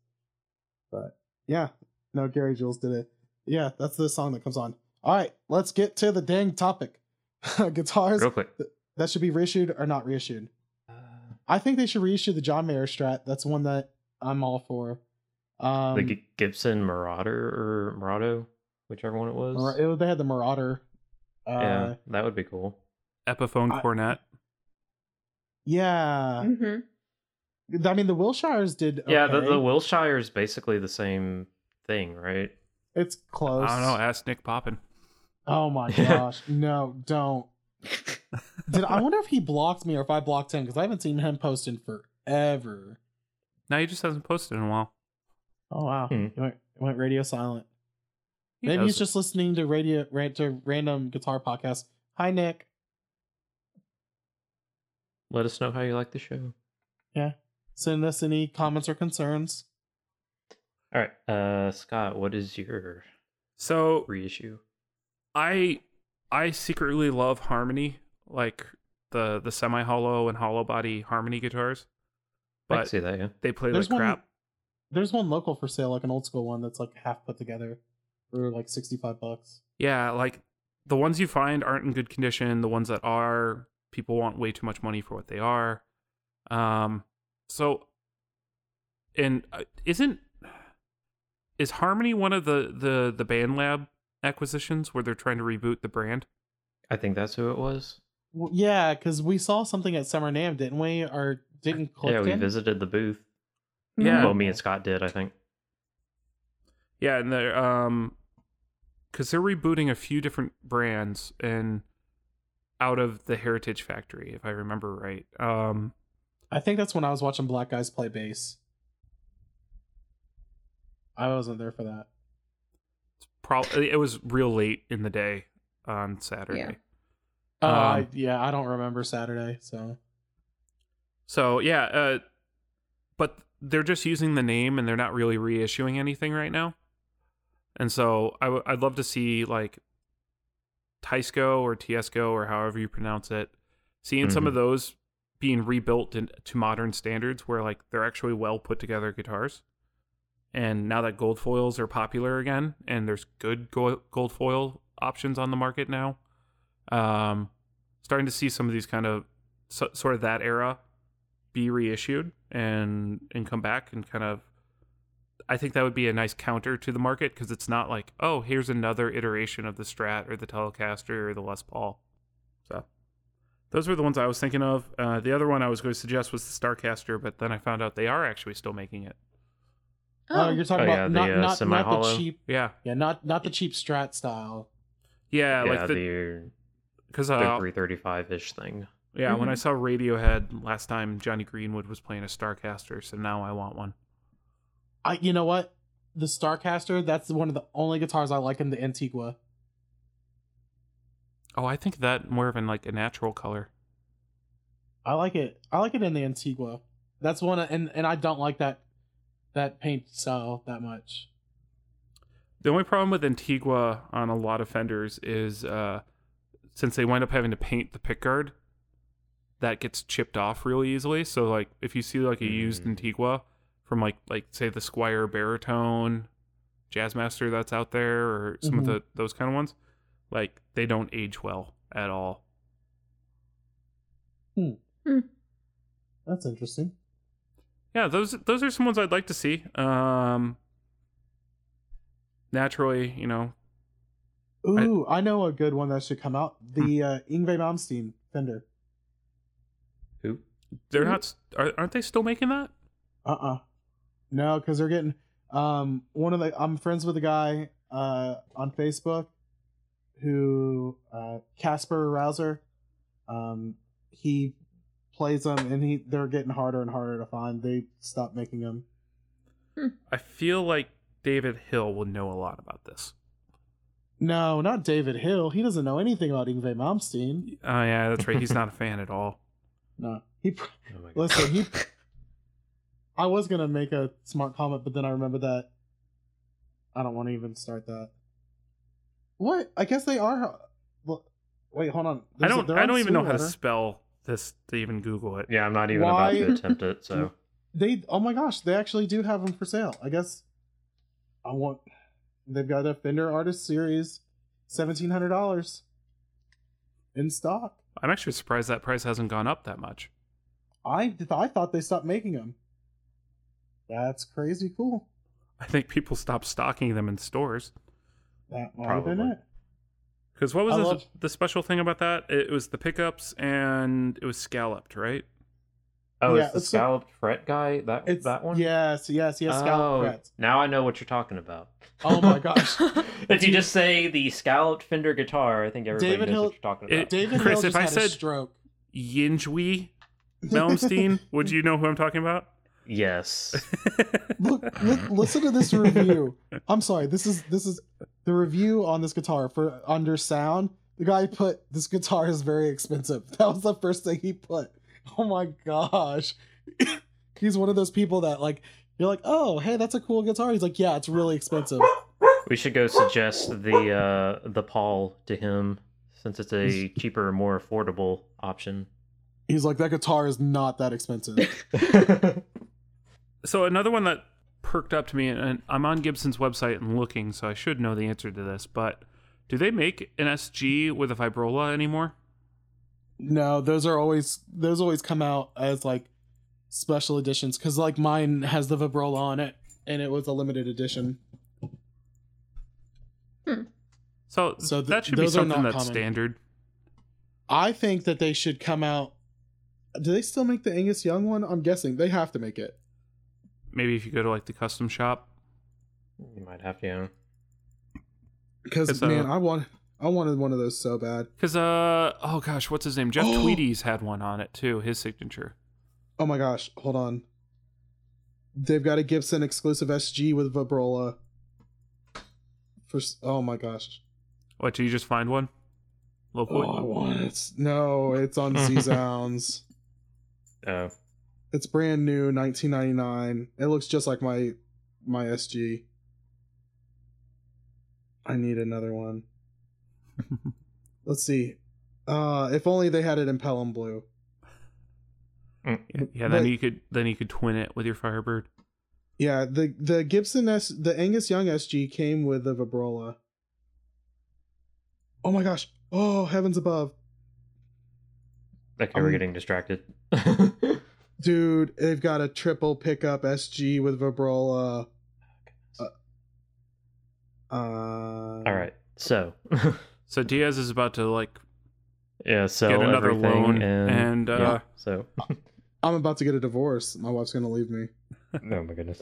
[SPEAKER 1] but yeah, no, Gary Jules did it. Yeah, that's the song that comes on. All right, let's get to the dang topic. [LAUGHS] Guitars
[SPEAKER 2] Real quick.
[SPEAKER 1] that should be reissued or not reissued. I think they should reissue the John Mayer Strat. That's one that I'm all for. Um,
[SPEAKER 2] the G- Gibson Marauder or Murado, whichever one it was.
[SPEAKER 1] Mar- it- they had the Marauder. Uh,
[SPEAKER 2] yeah, that would be cool.
[SPEAKER 4] Epiphone
[SPEAKER 1] I-
[SPEAKER 4] Coronet.
[SPEAKER 1] yeah.
[SPEAKER 3] Mm-hmm.
[SPEAKER 1] I mean, the Wilshires did.
[SPEAKER 2] Yeah, the,
[SPEAKER 1] okay.
[SPEAKER 2] the Wilshire is basically the same thing, right?
[SPEAKER 1] It's close.
[SPEAKER 4] I don't know. Ask Nick Poppin.
[SPEAKER 1] Oh my [LAUGHS] gosh, no, don't. Did I wonder if he blocked me or if I blocked him because I haven't seen him post in forever.
[SPEAKER 4] No, he just hasn't posted in a while.
[SPEAKER 1] Oh wow,
[SPEAKER 2] Hmm.
[SPEAKER 1] he went, he went radio silent.
[SPEAKER 4] He
[SPEAKER 1] Maybe
[SPEAKER 4] does.
[SPEAKER 1] he's just listening to radio ran- to random guitar podcasts. Hi Nick.
[SPEAKER 2] Let us know how you like the show. Yeah.
[SPEAKER 1] Send us any comments or concerns.
[SPEAKER 2] All right, uh, Scott, what is your
[SPEAKER 4] So
[SPEAKER 2] reissue?
[SPEAKER 4] I I secretly love harmony, like the the semi hollow and hollow body harmony guitars, But
[SPEAKER 2] I can
[SPEAKER 4] but
[SPEAKER 2] see that, yeah.
[SPEAKER 4] they play
[SPEAKER 1] There's
[SPEAKER 4] like
[SPEAKER 1] one-
[SPEAKER 4] crap.
[SPEAKER 1] There's one local for sale, like an old school one that's like half put together for like sixty five bucks.
[SPEAKER 4] Yeah, like the ones you find aren't in good condition. The ones that are, people want way too much money for what they are. Um, so, and uh, isn't is Harmony one of the the the BandLab acquisitions where they're trying to reboot the brand?
[SPEAKER 2] I think that's who it was.
[SPEAKER 1] Well, yeah, because we saw something at Summer NAMM, didn't we? Or didn't [LAUGHS]
[SPEAKER 2] Yeah, we
[SPEAKER 1] Clifton?
[SPEAKER 2] visited the booth.
[SPEAKER 4] Yeah.
[SPEAKER 2] Well, me and Scott did, I think.
[SPEAKER 4] Yeah, and they're um, because they're rebooting a few different brands and out of the Heritage Factory, if I remember right. Um,
[SPEAKER 1] I think that's when I was watching Black Guys play bass. I wasn't there for that.
[SPEAKER 4] probably it was real late in the day on Saturday.
[SPEAKER 1] Uh, I,
[SPEAKER 4] Um,
[SPEAKER 1] yeah, I don't remember Saturday, so
[SPEAKER 4] So yeah, uh, but they're just using the name and they're not really reissuing anything right now. And so I w- I'd love to see like Tysco or Tiesco or however you pronounce it, seeing some of
[SPEAKER 2] Mhm.
[SPEAKER 4] those being rebuilt in, to modern standards where like they're actually well put together guitars. And now that gold foils are popular again, and there's good go- gold foil options on the market now, um, starting to see some of these kind of so, sort of that era be reissued and and come back and kind of I think that would be a nice counter to the market because it's not like oh here's another iteration of the Strat or the Telecaster or the Les Paul. So those were the ones I was thinking of. Uh, the other one I was going to suggest was the Starcaster, but then I found out they are actually still making it.
[SPEAKER 1] oh,
[SPEAKER 3] Oh,
[SPEAKER 1] you're talking
[SPEAKER 2] Oh,
[SPEAKER 1] about
[SPEAKER 2] yeah, the,
[SPEAKER 1] not
[SPEAKER 2] uh,
[SPEAKER 1] not, not the cheap,
[SPEAKER 4] Yeah,
[SPEAKER 1] yeah, not not the cheap Strat style.
[SPEAKER 4] yeah,
[SPEAKER 2] Yeah,
[SPEAKER 4] like the
[SPEAKER 2] the,
[SPEAKER 4] because
[SPEAKER 2] the
[SPEAKER 4] uh,
[SPEAKER 2] 335 ish thing.
[SPEAKER 4] yeah, when I
[SPEAKER 3] Mhm.
[SPEAKER 4] saw Radiohead last time, Jonny Greenwood was playing a Starcaster, so now I want one.
[SPEAKER 1] I, you know what? The Starcaster, that's one of the only guitars I like in the Antigua.
[SPEAKER 4] Oh, I think that more of in like a natural color.
[SPEAKER 1] I like it. I like it in the Antigua. That's one, of, and and I don't like that that paint style that much.
[SPEAKER 4] The only problem with Antigua on a lot of fenders is uh, since they wind up having to paint the pickguard, that gets chipped off really easily. So like if you see like a used
[SPEAKER 2] Mm.
[SPEAKER 4] Antigua from like like say the Squier Baritone Jazzmaster that's out there or some of
[SPEAKER 1] Mhm.
[SPEAKER 4] the those kind of ones, like they don't age well at all.
[SPEAKER 1] That's interesting.
[SPEAKER 4] Yeah, those those are some ones I'd like to see. Um, naturally, you know,
[SPEAKER 1] Ooh, I, know a good one that should come out. The uh, Yngwie Malmsteen Fender.
[SPEAKER 2] Who?
[SPEAKER 4] they're
[SPEAKER 1] Mm-hmm.
[SPEAKER 3] Mhm.
[SPEAKER 4] not. Are, aren't they still making that?
[SPEAKER 1] Uh uh No, because they're getting um one of the I'm friends with a guy uh on Facebook who uh Casper Rouser. Um he plays them and he they're getting harder and harder to find. They stopped making them.
[SPEAKER 4] I feel like David Hill would know a lot about this.
[SPEAKER 1] No, not David Hill. He doesn't know anything about Yngwie Malmsteen.
[SPEAKER 4] Oh yeah, that's right. He's not a fan at all. [LAUGHS]
[SPEAKER 1] No. He pr-
[SPEAKER 2] Oh my God.
[SPEAKER 1] listen, he [LAUGHS] I was gonna make a smart comment, but then I remember that I don't want to even start that. What? I guess they are. Wait, hold on.
[SPEAKER 4] I
[SPEAKER 1] There's a-
[SPEAKER 4] don't.
[SPEAKER 1] they're
[SPEAKER 4] I don't even know how to spell this to even Google it.
[SPEAKER 2] Yeah, I'm not even
[SPEAKER 1] Why-
[SPEAKER 2] about to attempt it. So [LAUGHS]
[SPEAKER 1] They. Oh my gosh, they actually do have them for sale. I guess. I want. They've got a Fender Artist Series, seventeen hundred dollars, in stock.
[SPEAKER 4] I'm actually surprised that price hasn't gone up that much.
[SPEAKER 1] I I thought they stopped making them. That's crazy cool.
[SPEAKER 4] I think people stopped stocking them in stores.
[SPEAKER 1] That might have been
[SPEAKER 2] Probably.
[SPEAKER 1] it.
[SPEAKER 4] Because what was
[SPEAKER 1] I
[SPEAKER 4] the,
[SPEAKER 1] love-
[SPEAKER 4] the special thing about that? It was the pickups and it was scalloped, right?
[SPEAKER 2] oh,
[SPEAKER 1] Yeah,
[SPEAKER 2] it's the
[SPEAKER 1] it's the-
[SPEAKER 2] scalloped fret guy. That
[SPEAKER 1] It's
[SPEAKER 2] that one.
[SPEAKER 1] Yes, yes, yes.
[SPEAKER 2] oh,
[SPEAKER 1] frets.
[SPEAKER 2] now I know what you're talking about.
[SPEAKER 1] Oh my [LAUGHS] gosh.
[SPEAKER 2] if you just say the scalloped Fender guitar, I think everybody
[SPEAKER 1] David
[SPEAKER 2] knows
[SPEAKER 1] Hill-
[SPEAKER 2] what you're talking
[SPEAKER 4] It-
[SPEAKER 2] about.
[SPEAKER 1] David
[SPEAKER 4] Chris,
[SPEAKER 1] Hill
[SPEAKER 4] if
[SPEAKER 1] just
[SPEAKER 4] I
[SPEAKER 1] had a
[SPEAKER 4] said-
[SPEAKER 1] stroke.
[SPEAKER 4] Yngwie Malmsteen. Would you know who I'm talking about? [LAUGHS]
[SPEAKER 2] yes. [LAUGHS]
[SPEAKER 1] Look, li- listen to this review. I'm sorry. This is this is the review on this guitar for under sound. The guy put this guitar is very expensive. [LAUGHS] That was the first thing he put. Oh my gosh. [COUGHS] He's one of those people that like you're like, "Oh, hey, that's a cool guitar." He's like, "Yeah, it's really expensive."
[SPEAKER 2] We should go suggest the uh the Paul to him since it's a cheaper, more affordable option.
[SPEAKER 1] He's like, "That guitar is not that expensive." [LAUGHS]
[SPEAKER 4] So another one that perked up to me, and I'm on Gibson's website and looking, so I should know the answer to this. But do they make an SG with a vibrola anymore?
[SPEAKER 1] No, those are always those always come out as like special editions because like mine has the vibrola on it and it was a limited edition. Hmm.
[SPEAKER 4] So,
[SPEAKER 1] So th-
[SPEAKER 4] that should be something that's
[SPEAKER 1] common.
[SPEAKER 4] standard.
[SPEAKER 1] I think that they should come out. Do they still make the Angus Young one? I'm guessing they have to make it.
[SPEAKER 4] Maybe if you go to like the custom shop.
[SPEAKER 2] you might have to. Yeah.
[SPEAKER 1] Because
[SPEAKER 4] It's, uh,
[SPEAKER 1] man, I want I wanted one of those so bad.
[SPEAKER 4] Because uh oh gosh, what's his name? Jeff
[SPEAKER 1] Oh. [GASPS]
[SPEAKER 4] Tweedy's had one on it too, his signature.
[SPEAKER 1] Oh my gosh, hold on. They've got a Gibson exclusive SG with vibrola. For oh my gosh.
[SPEAKER 4] What? Did you just find one? Locally?
[SPEAKER 1] Oh, I want it. No, it's on [LAUGHS] zZounds.
[SPEAKER 2] Oh.
[SPEAKER 1] It's brand new, 1999. It looks just like my my SG. I need another one. [LAUGHS] Let's see. Uh if only they had it in Pelham blue.
[SPEAKER 4] yeah, yeah,
[SPEAKER 1] but-
[SPEAKER 4] then you could then you could twin it with your Firebird.
[SPEAKER 1] Yeah, the the Gibson S the Angus Young SG came with the Vibrola. Oh my gosh. Oh, heavens above.
[SPEAKER 2] Okay, we're
[SPEAKER 1] Um,
[SPEAKER 2] getting distracted. [LAUGHS]
[SPEAKER 1] Dude, they've got a triple pickup SG with Vibrola. Uh, uh
[SPEAKER 2] All right. So, [LAUGHS]
[SPEAKER 4] So Diaz is about to like
[SPEAKER 2] yeah, sell
[SPEAKER 4] get another loan
[SPEAKER 2] and,
[SPEAKER 4] and,
[SPEAKER 2] yeah,
[SPEAKER 4] uh,
[SPEAKER 2] so. [LAUGHS]
[SPEAKER 1] I'm about to get a divorce. My wife's gonna leave me. [LAUGHS]
[SPEAKER 2] oh my goodness.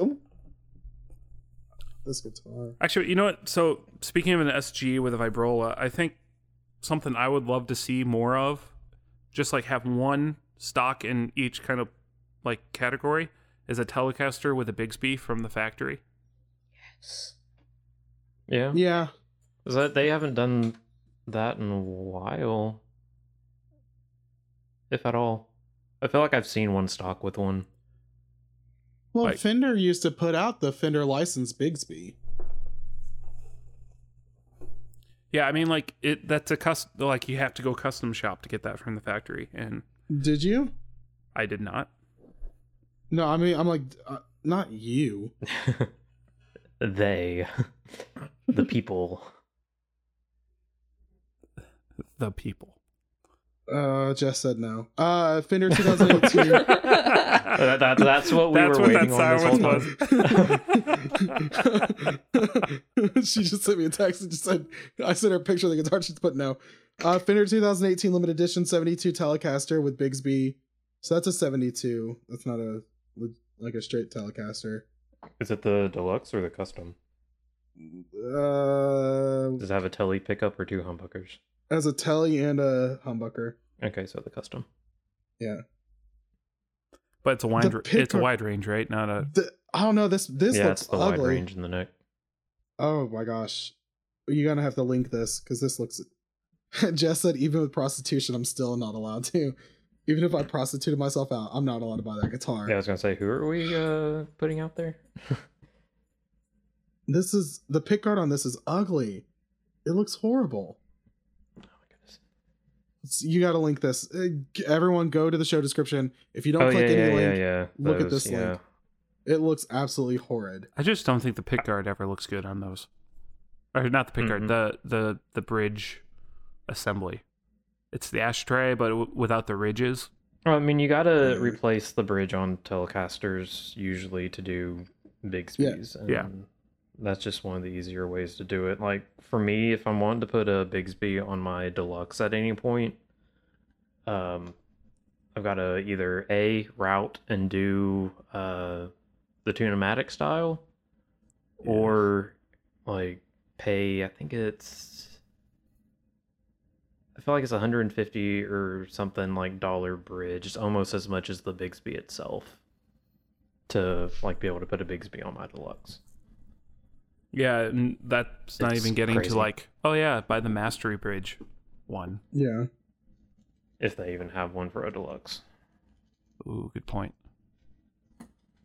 [SPEAKER 1] This guitar.
[SPEAKER 4] Actually, you know what? So speaking of an SG with a vibrola, I think something I would love to see more of, just like have one stock in each kind of like category, is a Telecaster with a Bigsby from the factory. Yes.
[SPEAKER 2] Yeah.
[SPEAKER 1] Yeah.
[SPEAKER 2] Is that they haven't done that in a while, if at all. I feel like I've seen one stock with one.
[SPEAKER 1] Well,
[SPEAKER 4] Like-
[SPEAKER 1] Fender used to put out the Fender license Bigsby.
[SPEAKER 4] Yeah, I mean like it. That's a custom. Like you have to go custom shop to get that from the factory, and
[SPEAKER 1] Did you?
[SPEAKER 4] I did not.
[SPEAKER 1] No, I mean, I'm like, uh, not you. [LAUGHS]
[SPEAKER 2] they, [LAUGHS] the people.
[SPEAKER 4] The people.
[SPEAKER 1] Uh, Jess said no. Uh, Fender 2018. [LAUGHS]
[SPEAKER 2] That, that- that's what we
[SPEAKER 4] That's
[SPEAKER 2] were
[SPEAKER 4] what that
[SPEAKER 2] waiting on this whole time.
[SPEAKER 1] she just sent me a text and just said, I sent her a picture of the guitar. She put no. Uh, Fender 2018 limited edition 72 Telecaster with Bigsby. So that's a 72. That's not a like a straight Telecaster.
[SPEAKER 2] Is it the deluxe or the custom?
[SPEAKER 1] Uh,
[SPEAKER 2] Does it have a telly pickup or two humbuckers?
[SPEAKER 1] as a Telly and a humbucker.
[SPEAKER 2] Okay, so the custom.
[SPEAKER 1] Yeah.
[SPEAKER 4] But it's a wide.
[SPEAKER 1] The
[SPEAKER 4] It's a wide range, right? Not a.
[SPEAKER 1] The, I don't know. This this
[SPEAKER 2] yeah,
[SPEAKER 1] looks
[SPEAKER 2] it's the
[SPEAKER 1] ugly.
[SPEAKER 2] wide range in the neck.
[SPEAKER 1] Oh my gosh. You're gonna have to link this because this looks [LAUGHS] Jess said even with prostitution I'm still not allowed to. Even if I prostituted myself out, I'm not allowed to buy that guitar.
[SPEAKER 2] Yeah, I was gonna say, who are we uh putting out there? [LAUGHS]
[SPEAKER 1] This is the pick guard on this is ugly. It looks horrible.
[SPEAKER 2] Oh my goodness.
[SPEAKER 1] It's- you got to link this. Uh, Everyone, go to the show description. If you don't
[SPEAKER 2] oh
[SPEAKER 1] click
[SPEAKER 2] yeah,
[SPEAKER 1] any
[SPEAKER 2] yeah,
[SPEAKER 1] link,
[SPEAKER 2] yeah, yeah.
[SPEAKER 1] look at this
[SPEAKER 2] yeah.
[SPEAKER 1] link. it looks absolutely horrid.
[SPEAKER 4] I just don't think the pick guard ever looks good on those. Or not the pick guard,
[SPEAKER 2] Mhm.
[SPEAKER 4] the the the bridge assembly. It's the ashtray, but w- without the ridges.
[SPEAKER 2] Well, I mean, you gotta
[SPEAKER 1] Mm.
[SPEAKER 2] replace the bridge on Telecasters usually to do big
[SPEAKER 1] Yeah.
[SPEAKER 2] And
[SPEAKER 4] Yeah.
[SPEAKER 2] That's just one of the easier ways to do it. Like for me, if I'm wanting to put a Bigsby on my deluxe at any point, um, I've got to either a route and do uh the Tune-o-matic style,
[SPEAKER 4] Yeah.
[SPEAKER 2] or like pay. I think it's. I feel like it's 150 or something like dollar bridge. It's almost as much as the Bigsby itself. To like be able to put a Bigsby on my deluxe.
[SPEAKER 4] Yeah, and that's not
[SPEAKER 2] It's
[SPEAKER 4] even getting
[SPEAKER 2] crazy.
[SPEAKER 4] to like, oh yeah, buy the mastery bridge one.
[SPEAKER 1] Yeah.
[SPEAKER 2] If they even have one for a deluxe.
[SPEAKER 4] Ooh, good point.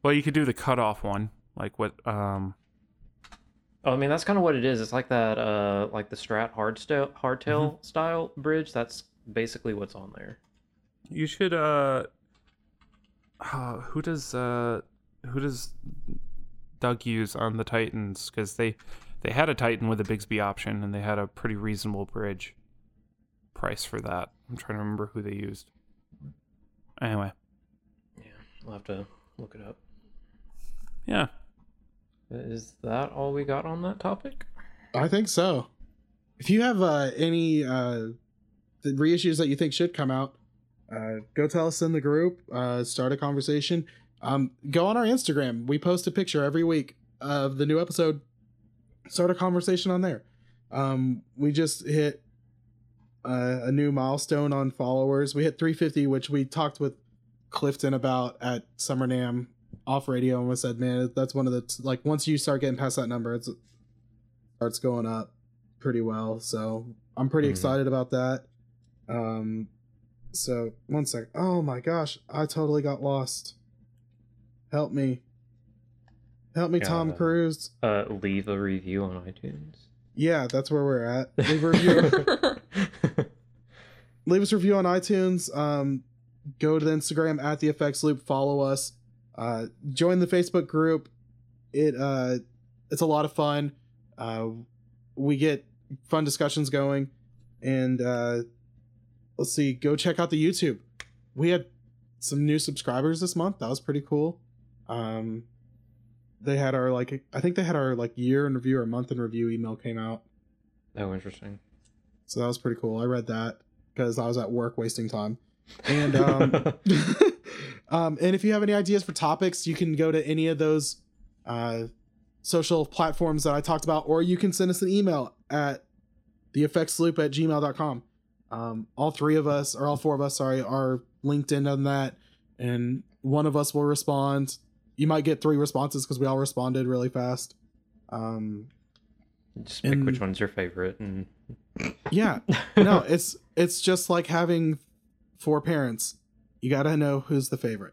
[SPEAKER 4] Well, you could do the cutoff one, like what? Um,
[SPEAKER 2] Oh, I mean that's kind of what it is. It's like that, uh, like the Strat hardtail hardtail style bridge. That's basically what's on there.
[SPEAKER 4] you should. Uh, uh, who does uh, who does Doug use on the Titans? Because they they had a Titan with a Bigsby option, and they had a pretty reasonable bridge price for that. I'm trying to remember who they used. Anyway,
[SPEAKER 2] Yeah, I'll have to look it up.
[SPEAKER 4] yeah,
[SPEAKER 2] Is that all we got on that topic?
[SPEAKER 1] I think so. If you have uh, any uh, reissues that you think should come out, uh, go tell us in the group. Uh, start a conversation. Um, go on our Instagram. We post a picture every week of the new episode. Start a conversation on there. Um, we just hit uh, a new milestone on followers. We hit 350, which we talked with Clifton about at Summer NAMM off radio, and we said, "Man, that's one of the t- like once you start getting past that number, it's starts going up pretty well. So I'm pretty
[SPEAKER 2] Mhm.
[SPEAKER 1] excited about that. Um, so one sec. Oh my gosh, I totally got lost. Help me. Help me, Tom Cruise.
[SPEAKER 2] Uh, leave a review on iTunes.
[SPEAKER 1] Yeah, that's where we're at. Leave a review. [LAUGHS] leave us a review on iTunes. Um, go to the Instagram at the effects loop. Follow us. Uh, join the Facebook group. It uh, it's a lot of fun. Uh, we get fun discussions going, and uh, let's see. Go check out the YouTube. We had some new subscribers this month. That was pretty cool. Um, they had our like I think they had our like year in review or month in review email came out.
[SPEAKER 2] oh, interesting.
[SPEAKER 1] So that was pretty cool. I read that because I was at work wasting time. [LAUGHS] And um, [LAUGHS] um, and if you have any ideas for topics, you can go to any of those uh, social platforms that I talked about, or you can send us an email at theeffectsloop at gmail.com. Um, all three of us, or all four of us, sorry, are linked in on that, and one of us will respond. You might get three responses because we all responded really fast. Um,
[SPEAKER 2] Just pick
[SPEAKER 1] and-
[SPEAKER 2] which one's your favorite, and
[SPEAKER 1] yeah, [LAUGHS] no, it's it's just like having four parents. You gotta know who's the favorite.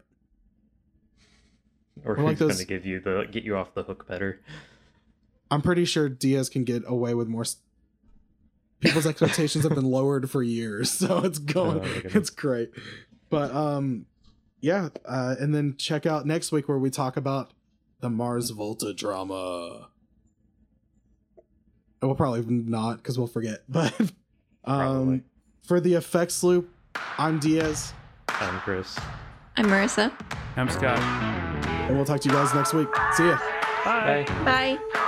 [SPEAKER 2] or
[SPEAKER 1] I like
[SPEAKER 2] who's
[SPEAKER 1] those-
[SPEAKER 2] gonna give you the get you off the hook better.
[SPEAKER 1] I'm pretty sure Diaz can get away with more. People's expectations have been [LAUGHS] lowered for years, so it's going.
[SPEAKER 2] Oh,
[SPEAKER 1] it's great, but um, yeah, uh, and then check out next week where we talk about the Mars Volta drama. And We'll probably not because we'll forget, [LAUGHS] but um,
[SPEAKER 2] Probably.
[SPEAKER 1] for the effects loop, I'm Diaz,
[SPEAKER 2] I'm Chris.
[SPEAKER 3] I'm Marissah.
[SPEAKER 4] I'm Scott.
[SPEAKER 1] and we'll talk to you guys next week. See ya.
[SPEAKER 2] Bye.
[SPEAKER 3] Bye.
[SPEAKER 5] We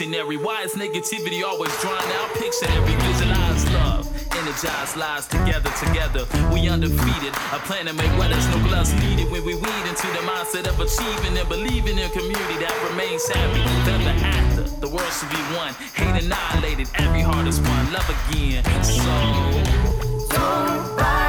[SPEAKER 6] dictionary. Why is negativity always drawn out? every visualize love. Energize lives together, together. We undefeated. A planet made weathers, no gloves needed. When we weed into the mindset of achieving and believing in a community that remains happy. Ever after, the world should be one. Hate annihilated, every heart is one. Love again. So.
[SPEAKER 5] Don't buy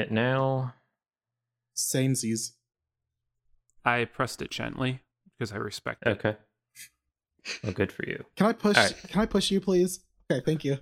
[SPEAKER 2] it now.
[SPEAKER 1] Samesies.
[SPEAKER 4] I pressed it gently because I respect it.
[SPEAKER 2] Okay. Well, good for you.
[SPEAKER 1] Can I push?
[SPEAKER 2] All right.
[SPEAKER 1] Can I push you, please? Okay, thank you.